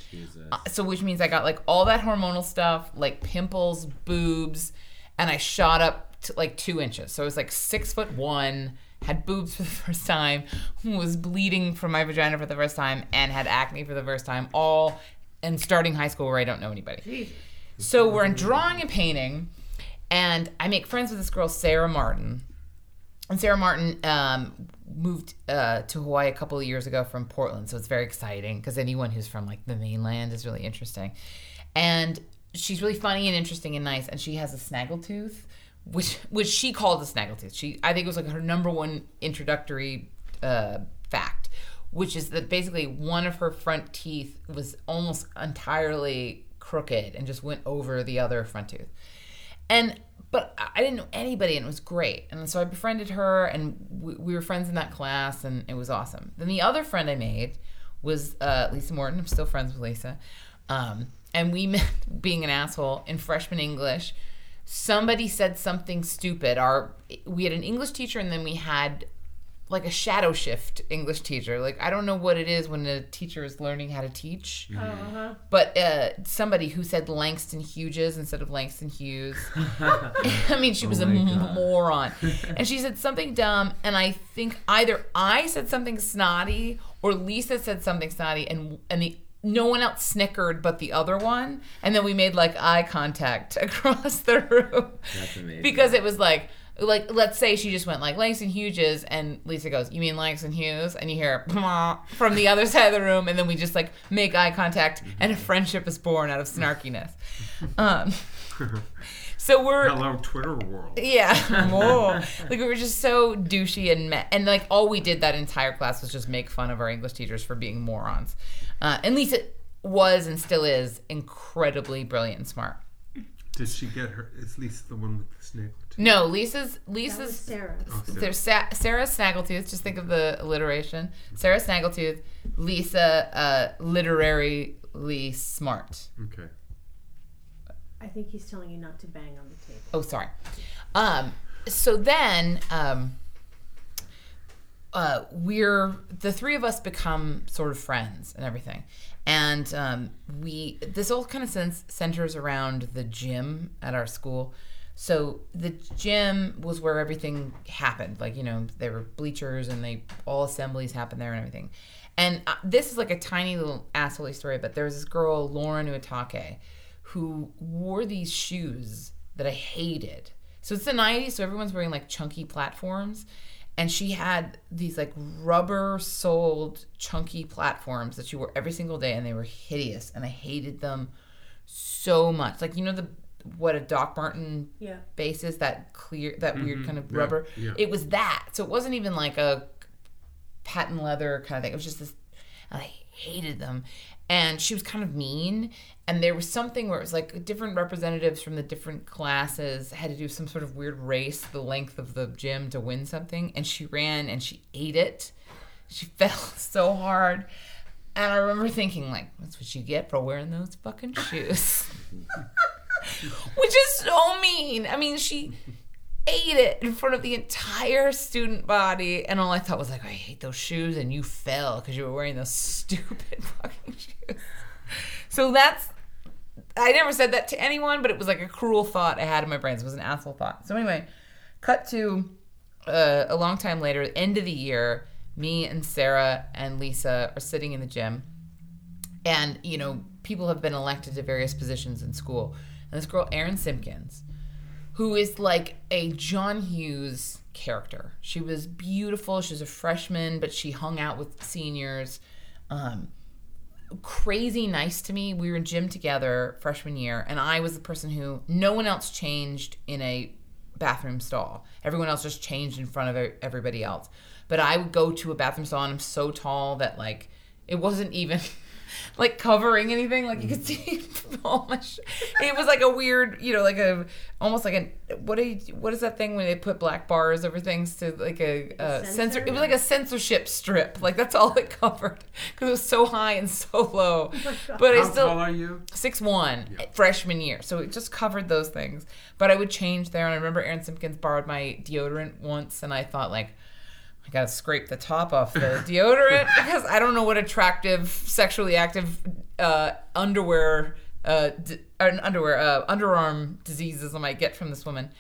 Uh, so which means I got like all that hormonal stuff, like pimples, boobs, and I shot up to like two inches. So I was like six foot one, had boobs for the first time, was bleeding from my vagina for the first time, and had acne for the first time. All and starting high school where I don't know anybody. So we're in drawing and painting, and I make friends with this girl, Sarah Martin. And Sarah Martin um, moved uh, to Hawaii a couple of years ago from Portland, so it's very exciting because anyone who's from like the mainland is really interesting. And she's really funny and interesting and nice, and she has a snaggletooth, which which she called a snaggletooth. She I think it was like her number one introductory uh, fact, which is that basically one of her front teeth was almost entirely crooked and just went over the other front tooth. And but I didn't know anybody, and it was great. And so I befriended her, and we, we were friends in that class, and it was awesome. Then the other friend I made was uh, Lisa Morton. I'm still friends with Lisa, um, and we met being an asshole in freshman English. Somebody said something stupid. Our we had an English teacher, and then we had like a shadow shift English teacher. Like I don't know what it is when a teacher is learning how to teach, Uh-huh. but uh, somebody who said Langston Hughes instead of Langston Hughes. I mean, she was a moron, and she said something dumb, and I think either I said something snotty or Lisa said something snotty, and and the no one else snickered but the other one, and then we made like eye contact across the room That's amazing. because it was like like let's say she just went like Langston Hughes and Lisa goes, "You mean Langston Hughes?" and you hear from the other side of the room, and then we just like make eye contact, and a friendship is born out of snarkiness. Um, so we're Hello, Twitter world. yeah, more. like we were just so douchey and me- and like all we did that entire class was just make fun of our English teachers for being morons. Uh, and Lisa was and still is incredibly brilliant and smart. Did she get her? Is Lisa the one with the snake? No, Lisa's That was Lisa's Sarah. Oh, Sarah. there's Sa- Sarah Snaggletooth. Just think of the alliteration. Sarah Snaggletooth, Lisa, uh, literarily smart. Okay. I think he's telling you not to bang on the table. Oh, sorry. Um, so then, um, uh, we're the three of us become sort of friends and everything, and um, we this all kind of sense centers around the gym at our school. So the gym was where everything happened. Like you know, there were bleachers and they all assemblies happened there and everything. And uh, this is like a tiny little asshole story, but there was this girl, Lauren Uitake, who wore these shoes that I hated. So it's the 90s, so everyone's wearing like chunky platforms. And she had these like rubber soled chunky platforms that she wore every single day, and they were hideous. And I hated them so much. Like, you know, the what a Doc Marten Yeah. base is that clear, that mm-hmm. weird kind of Yeah, rubber. yeah. It was that. So it wasn't even like a patent leather kind of thing. It was just this. I hated them, and she was kind of mean. And there was something where it was like different representatives from the different classes had to do some sort of weird race, the length of the gym to win something. And she ran and she ate it. She fell so hard. And I remember thinking, like, that's what you get for wearing those fucking shoes. Which is so mean. I mean, she ate it in front of the entire student body, and all I thought was like, I hate those shoes, and you fell because you were wearing those stupid fucking shoes. So that's. I never said that to anyone, but it was like a cruel thought I had in my brain. It was an asshole thought. So anyway, cut to uh, a long time later, end of the year. Me and Sarah and Lisa are sitting in the gym, and you know people have been elected to various positions in school. And this girl, Erin Simpkins, who is like a John Hughes character. She was beautiful. She was a freshman, but she hung out with seniors. um, crazy nice to me. We were in gym together freshman year, and I was the person who no one else changed in a bathroom stall. Everyone else just changed in front of everybody else. But I would go to a bathroom stall, and I'm so tall that like it wasn't even like covering anything. Like you could mm. see all my. Sh- it was like a weird, you know, like a almost like a what do you, what is that thing when they put black bars over things to like a, a censor? It was like a censorship strip. Like that's all it covered because it was so high and so low. but I How still tall are you? six one uh, freshman year, so it just covered those things. But I would change there, and I remember Erin Simpkins borrowed my deodorant once, and I thought like. I gotta scrape the top off the deodorant because I don't know what attractive, sexually active uh, underwear, uh, d- or underwear, uh, underarm diseases I might get from this woman.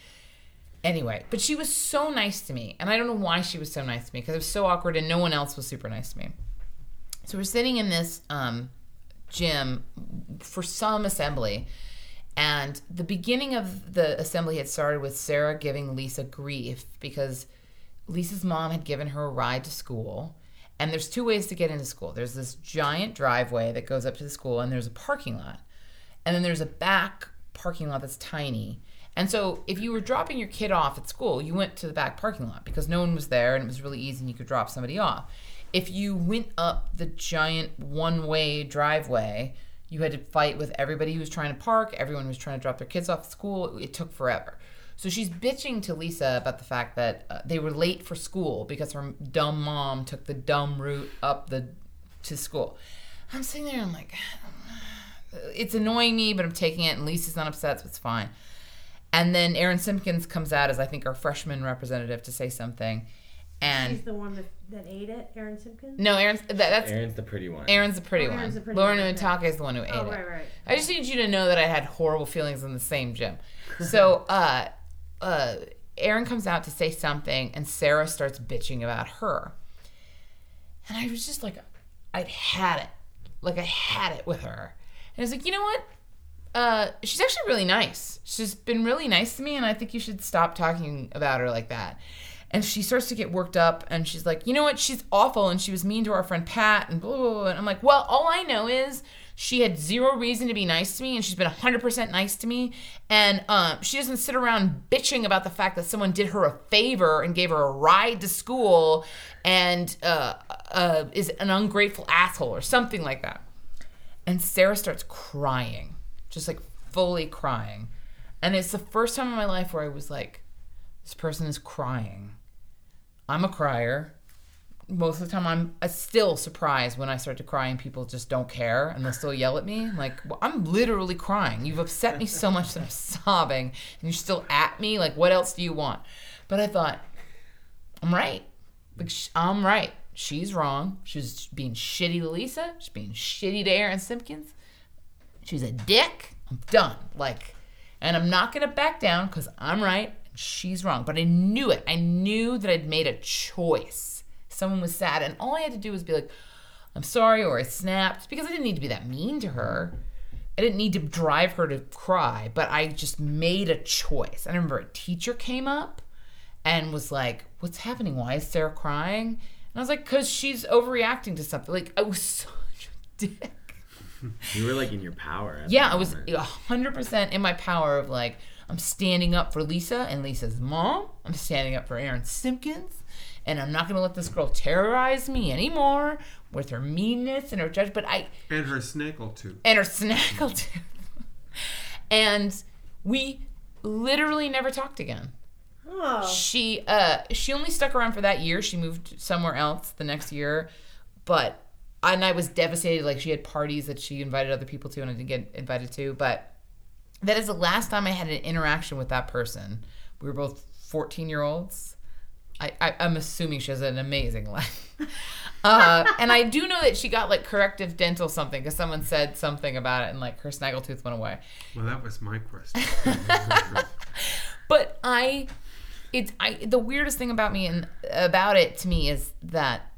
Anyway, but she was so nice to me, and I don't know why she was so nice to me because it was so awkward, and no one else was super nice to me. So we're sitting in this um, gym for some assembly, and the beginning of the assembly had started with Sarah giving Lisa grief because Lisa's mom had given her a ride to school. And there's two ways to get into school. There's this giant driveway that goes up to the school, and there's a parking lot. And then there's a back parking lot that's tiny. And so if you were dropping your kid off at school, you went to the back parking lot because no one was there and it was really easy and you could drop somebody off. If you went up the giant one way driveway, you had to fight with everybody who was trying to park, everyone was trying to drop their kids off at school. It took forever. So she's bitching to Lisa about the fact that uh, they were late for school because her dumb mom took the dumb route up the to school. I'm sitting there, and I'm like, it's annoying me, but I'm taking it, and Lisa's not upset, so it's fine. And then Erin Simpkins comes out as I think our freshman representative to say something, and She's the one that, that ate it, Erin Simpkins. no, Erin's that, that's Erin's the pretty one. Erin's the pretty Oh, one. Erin's the pretty Lauren one, is the one who ate Oh, it. right, right. I just need you to know that I had horrible feelings in the same gym. So, uh, uh, Erin comes out to say something, and Sarah starts bitching about her. And I was just like, I'd had it. Like, I had it with her. And I was like, you know what? Uh, she's actually really nice. She's been really nice to me, and I think you should stop talking about her like that. And she starts to get worked up, and she's like, you know what? She's awful, and she was mean to our friend Pat, and blah, blah, blah. And I'm like, well, all I know is she had zero reason to be nice to me, and she's been 100% nice to me. And um, she doesn't sit around bitching about the fact that someone did her a favor and gave her a ride to school and uh, uh, is an ungrateful asshole or something like that. And Sarah starts crying, just like fully crying. And it's the first time in my life where I was like, this person is crying. I'm a crier. Most of the time, I'm still surprised when I start to cry and people just don't care and they'll still yell at me. Like, well, I'm literally crying. You've upset me so much that I'm sobbing and you're still at me. Like, what else do you want? But I thought, I'm right. Like, I'm right. She's wrong. She's being shitty to Lisa. She's being shitty to Erin Simpkins. She's a dick. I'm done. Like, and I'm not gonna back down because I'm right and she's wrong. But I knew it. I knew that I'd made a choice. Someone was sad, and all I had to do was be like, "I'm sorry," or I snapped because I didn't need to be that mean to her. I didn't need to drive her to cry, but I just made a choice. I remember a teacher came up and was like, "What's happening? Why is Sarah crying?" And I was like, "Cause she's overreacting to something." Like I was such a dick. You were like in your power. Yeah, I was moment. hundred percent in my power of like I'm standing up for Lisa and Lisa's mom. I'm standing up for Erin Simpkins, and I'm not gonna let this girl terrorize me anymore with her meanness and her judge. But I And her snackle too. and her snaggletooth, and we literally never talked again. Oh. She uh she only stuck around for that year. She moved somewhere else the next year, but and I was devastated. Like she had parties that she invited other people to, and I didn't get invited to. But that is the last time I had an interaction with that person. We were both fourteen year olds. I, I I'm assuming she has an amazing life. Uh, and I do know that she got like corrective dental something because someone said something about it, and like her snaggletooth went away. Well, that was my question. But I, it's I. The weirdest thing about me and about it to me is that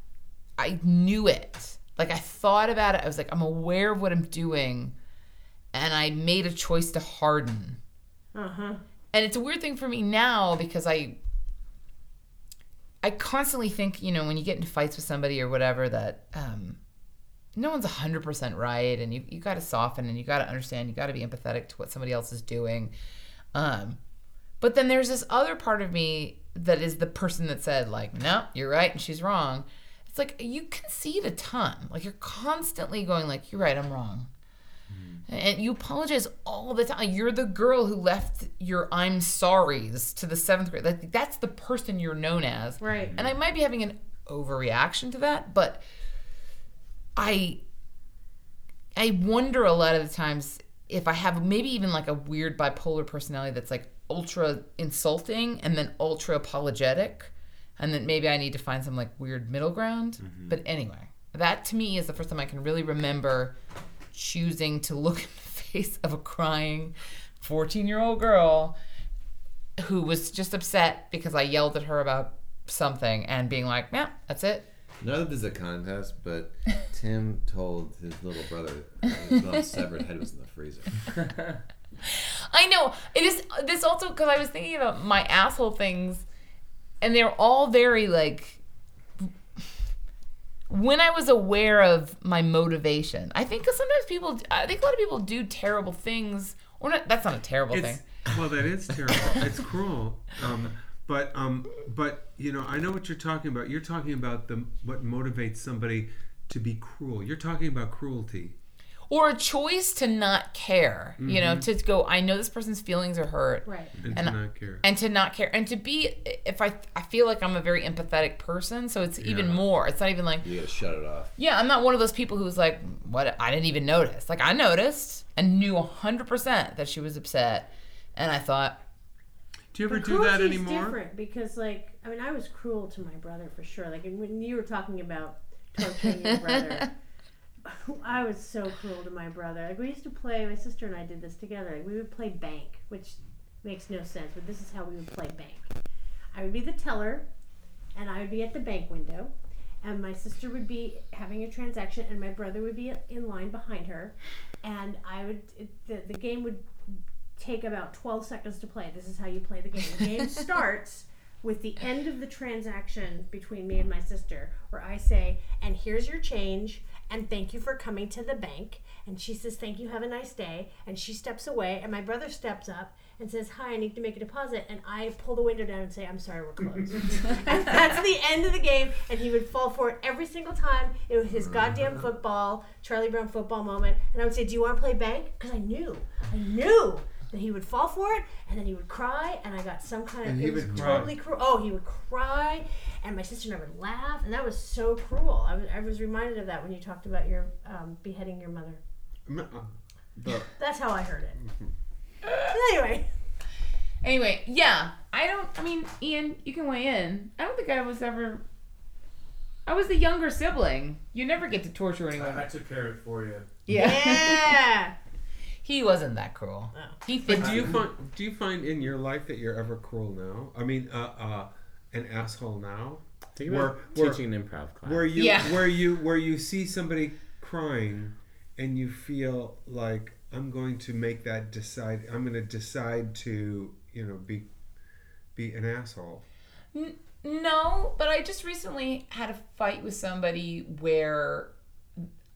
I knew it. Like I thought about it. I was like, I'm aware of what I'm doing, and I made a choice to harden. Uh huh. And it's a weird thing for me now because I. I constantly think, you know, when you get into fights with somebody or whatever, that um, no one's 100% right and you, you got to soften and you got to understand you got to be empathetic to what somebody else is doing. Um, but then there's this other part of me that is the person that said like no you're right and she's wrong. It's like you concede a ton. Like you're constantly going like you're right i'm wrong and you apologize all the time you're the girl who left your i'm sorry's to the seventh grade like that's the person you're known as Right. and i might be having an overreaction to that but I I wonder a lot of the times if I have maybe even like a weird bipolar personality that's like ultra insulting and then ultra apologetic and then maybe I need to find some like weird middle ground. Mm-hmm. But anyway, that to me is the first time I can really remember choosing to look in the face of a crying 14-year-old girl who was just upset because I yelled at her about something and being like, "Yeah, that's it." None of this is a contest, but Tim told his little brother that his mom's severed head was in the freezer. I know it is. This also because I was thinking about my asshole things, and they're all very like. When I was aware of my motivation, I think 'cause sometimes people, I think a lot of people do terrible things, or not. That's not a terrible It's, thing. well, that is terrible. it's cruel. Um, but um, but you know, I know what you're talking about. You're talking about the what motivates somebody to be cruel. You're talking about cruelty. Or a choice to not care. You know, Mm-hmm. to go. I know this person's feelings are hurt, Right. And, And- to not care. and to not care, and to be. If I, I feel like I'm a very empathetic person, so it's even more. It's not even like You gotta shut it off. Yeah, I'm not one of those people who's like, what? I didn't even notice. Like, I noticed and knew 100% that she was upset. And I thought, do you ever But do that cruelty's anymore? different because, like, I mean, I was cruel to my brother for sure. Like, when you were talking about torturing your brother, I was so cruel to my brother. Like, we used to play. My sister and I did this together. Like, we would play bank, which makes no sense, but this is how we would play bank. I would be the teller, and I would be at the bank window, and my sister would be having a transaction, and my brother would be in line behind her, and I would it, the the game would take about 12 seconds to play. This is how you play the game. The game starts with the end of the transaction between me and my sister, where I say, and here's your change, and thank you for coming to the bank. And she says, thank you, have a nice day. And she steps away, and my brother steps up and says, hi, I need to make a deposit. And I pull the window down and say, I'm sorry, we're closed. and that's the end of the game, and he would fall for it every single time. It was his goddamn mm-hmm. football, Charlie Brown football moment. And I would say, do you want to play bank? Because I knew, I knew that he would fall for it, and then he would cry, and I got some kind of And he it was would cry. totally cruel. Oh, he would cry, and my sister never laughed, and that was so cruel. I was, I was reminded of that when you talked about your um, beheading your mother. M- the- That's how I heard it. Mm-hmm. anyway, anyway, yeah. I don't, I mean, Ian, you can weigh in. I don't think I was ever. I was the younger sibling. You never get to torture anyone. I took care of it for you. Yeah. yeah. he wasn't that cruel. Oh. He But do you find do you find in your life that you're ever cruel now? I mean, uh, uh, an asshole now, Think Where- about where- teaching an improv class. where you Yeah. where you where you see somebody crying, and you feel like I'm going to make that decide. I'm going to decide to you know be be an asshole. No, but I just recently had a fight with somebody where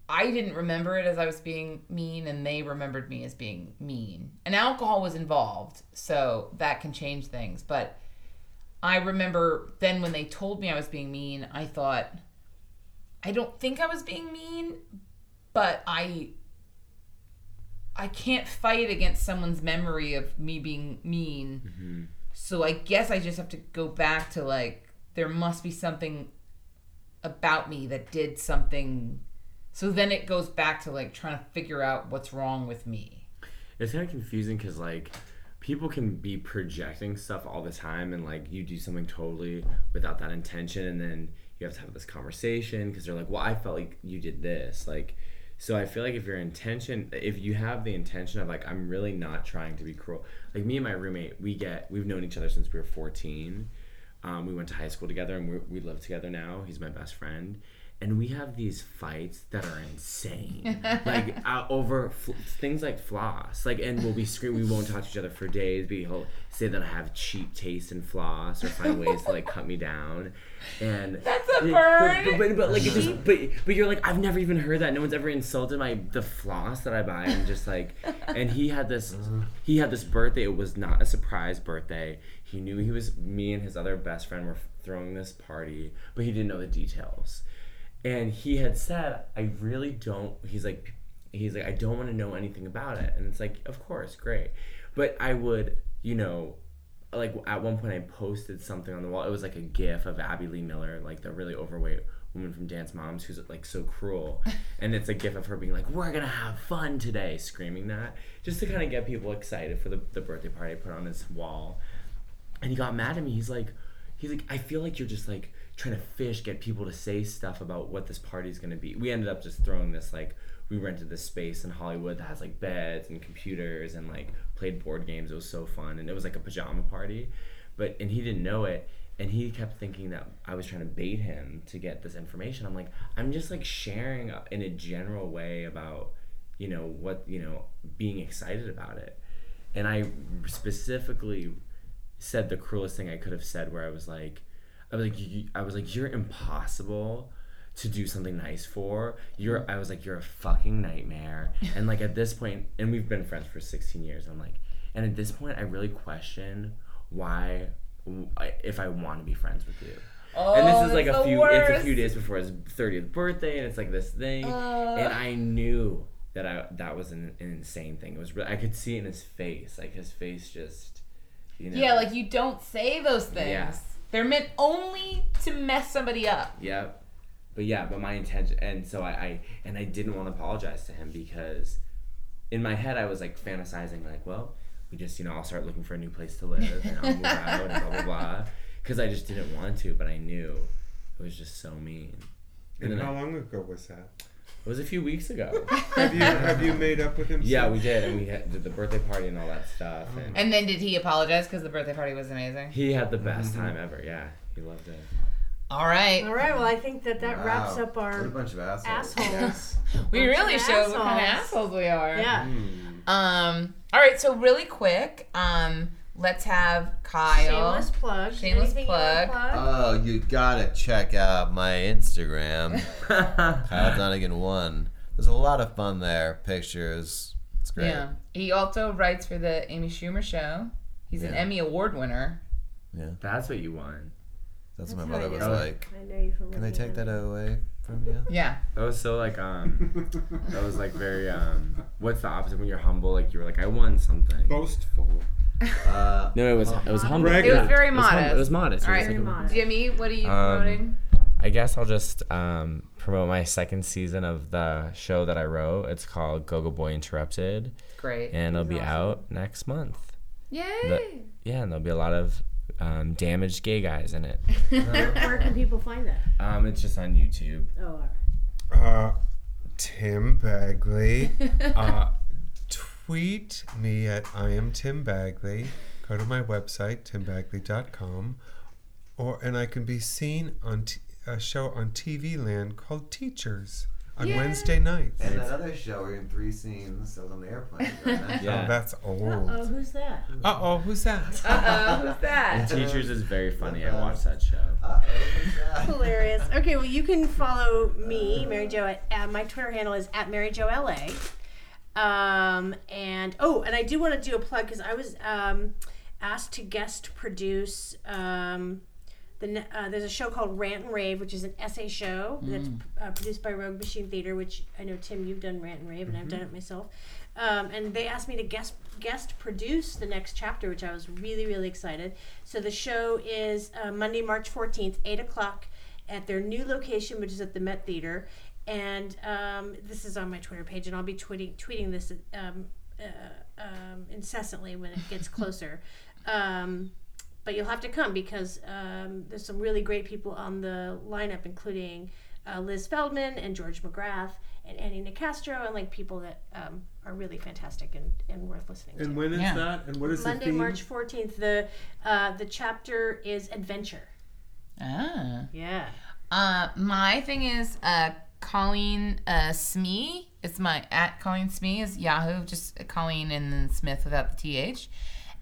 I didn't remember it as I was being mean, and they remembered me as being mean. And alcohol was involved, so that can change things. But I remember then when they told me I was being mean, I thought, I don't think I was being mean, but I. I can't fight against someone's memory of me being mean. Mm-hmm. So I guess I just have to go back to like there must be something about me that did something. So then it goes back to like trying to figure out what's wrong with me. it's kind of confusing because like people can be projecting stuff all the time and like you do something totally without that intention and then you have to have this conversation because they're like well i felt like you did this. Like so i feel like if your intention if you have the intention of like i'm really not trying to be cruel like me and my roommate we get we've known each other since we were 14 um, we went to high school together and we we live together now. He's my best friend and we have these fights that are insane, like uh, over fl- things like floss. Like, and we'll be screaming. We won't talk to each other for days. But he'll say that I have cheap taste in floss, or find ways to like cut me down. And That's a but- burn. But, but, but like, it just, but but you're like, I've never even heard that. No one's ever insulted my the floss that I buy. And just like, and he had this, he had this birthday. It was not a surprise birthday. He knew he was me and his other best friend were throwing this party, but he didn't know the details. And he had said, I really don't. He's like, he's like, I don't want to know anything about it. And it's like, of course, great. But I would, you know, like at one point I posted something on the wall. It was like a GIF of Abby Lee Miller, like the really overweight woman from Dance Moms, who's like so cruel. and it's a GIF of her being like, "We're gonna have fun today," screaming that, just to kind of get people excited for the, the birthday party I put on his wall. And he got mad at me. He's like, he's like, I feel like you're just like trying to fish, get people to say stuff about what this party's gonna be. We ended up just throwing this like we rented this space in Hollywood that has like beds and computers and like played board games. It was so fun and it was like a pajama party. But and he didn't know it and he kept thinking that I was trying to bait him to get this information. I'm like, I'm just like sharing in a general way about, you know, what, you know, being excited about it. And I specifically said the cruelest thing I could have said where I was like I was like you, I was like you're impossible to do something nice for. You're I was like you're a fucking nightmare. and like at this point and we've been friends for 16 years. I'm like and at this point I really question why if I want to be friends with you. Oh, and this Oh, is like a few it's a few days before his 30th birthday and it's like this thing and I knew that I that was an, an insane thing. It was really, I could see it in his face. Like his face just you know. Yeah, like you don't say those things. Yeah. They're meant only to mess somebody up. Yep. But yeah, but my intention, and so I, I and I didn't want to apologize to him because in my head I was like fantasizing like, well, we just you know I'll start looking for a new place to live and I'll move out and blah blah blah, because I just didn't want to, but I knew it was just so mean. And then how I- long ago was that? It was a few weeks ago. Have you have you made up with him? yeah, since? we did, and we had, did the birthday party and all that stuff, and And then did he apologize because the birthday party was amazing? he had the best time ever. Yeah, he loved it. All right. All right. Well, I think that that wraps Wow. up What a our bunch of assholes. assholes. We Bunch really show showed what kind of assholes. assholes we are. Yeah. Um. All right. So really quick. Um. Let's have Kyle. Shameless plug. Shameless Anything you plug. plug? Oh, you gotta check out my Instagram, Kyle Dunnigan one. There's a lot of fun there. Pictures. It's great. Yeah. He also writes for the Amy Schumer show. He's an Emmy Award winner. Yeah, That's what you won. that's, That's what my mother was like. I know you from. Can I looking take that away from you? Yeah. That was so like um that was like very um what's the opposite when you're humble like you were like I won something. Boastful. Uh, No, it was it was humble. It was very It was hum- modest. It was modest. All It was right. like a- modest. Jimmy, what are you Um, promoting? I guess I'll just um, promote my second season of the show that I wrote. It's called Go Go Boy Interrupted, Great. and it'll be out next month. Yay. The- yeah, and there'll be a lot of um, damaged gay guys in it. Where, where can people find that? Um, it's just on YouTube. Oh, all right. Uh, Tim Bagley. uh, tweet me at I am Tim Bagley. Go to my website timbagley.com, or and I can be seen on t- a show on TV Land called Teachers on Yay. Wednesday nights. and that other show where you're in three scenes. I was on the airplane. during that. Oh, that's old. Oh, who's that? Uh oh, who's that? Uh oh, who's that? Teachers is very funny. I watched that show. Uh-oh. Hilarious. Okay, well, you can follow me, Mary Jo, at, at my Twitter handle is at Mary Jo LA. Um, and oh, and I do want to do a plug because I was um, asked to guest produce. Um, the, uh, there's a show called Rant and Rave, which is an essay show that's uh, produced by Rogue Machine Theater, which I know Tim, you've done Rant and Rave, and I've done it myself. Um, and they asked me to guest guest produce the next chapter, which I was really really excited. So the show is uh, Monday, March 14th, eight o'clock, at their new location, which is at the Met Theater. And um, this is on my Twitter page, and I'll be tweeting tweeting this um, uh, um, incessantly when it gets closer. Um, but you'll have to come because um, there's some really great people on the lineup, including uh, Liz Feldman and George McGrath and Annie Nicastro, and like people that um, are really fantastic and, and worth listening to. And when is Yeah. that? And what is Monday, the theme? March 14th. The uh, the chapter is adventure. Ah. Yeah. Uh, my thing is uh, Colleen uh, Smee. It's my at Colleen Smee is Yahoo. Just Colleen and then Smith without the th.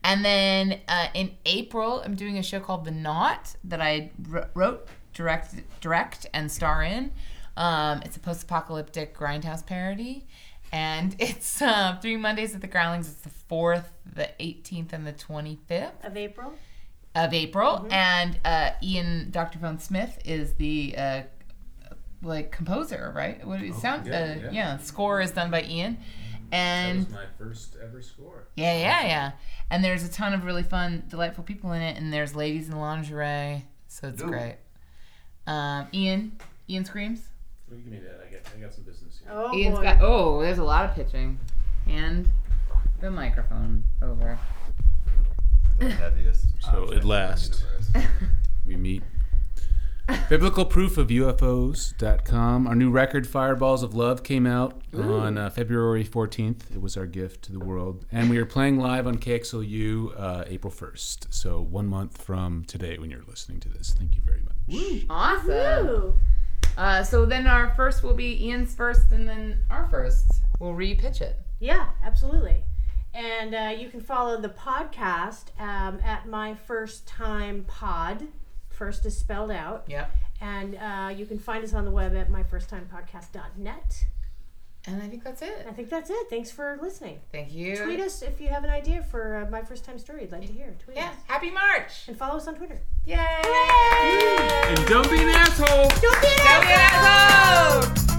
And then uh, in April, I'm doing a show called The Knot that I wrote, direct, direct, and star in. Um, it's a post-apocalyptic grindhouse parody, and it's uh, three Mondays at the Groundlings. It's the fourth, the 18th, and the 25th Of April. of April, and uh, Ian Dr. Von Smith is the uh, like composer, right? What What is sound? yeah, uh, yeah. yeah. score is done by Ian, That and was my first ever score. yeah, yeah, yeah. And there's a ton of really fun, delightful people in it, and there's ladies in lingerie, so it's Ooh. great. Um, Ian, Ian screams. Well, you give me that. I got, I got some business here. Oh Ian's boy. got. Oh, there's a lot of pitching. and the microphone over. The heaviest. So object at last. we meet. Biblical proof of UFOs.com. Our new record, Fireballs of Love, came out on uh, February 14th. It was our gift to the world. And we are playing live on KXLU uh, April 1st. So one month from today when you're listening to this. Thank you very much. Awesome. Ooh. Uh, so then our first will be Ian's first, and then our first. We'll re-pitch it. Yeah, absolutely. And uh, you can follow the podcast um, at my first time pod first is spelled out. Yep. And uh, you can find us on the web at myfirsttimepodcast.net. And I think that's it. I think that's it. Thanks for listening. Thank you. Tweet us if you have an idea for uh, my first time story you'd like to hear. Tweet yeah. us. Happy March. And follow us on Twitter. Yay! Yay! And don't be an asshole. Don't be an don't asshole. Be an asshole.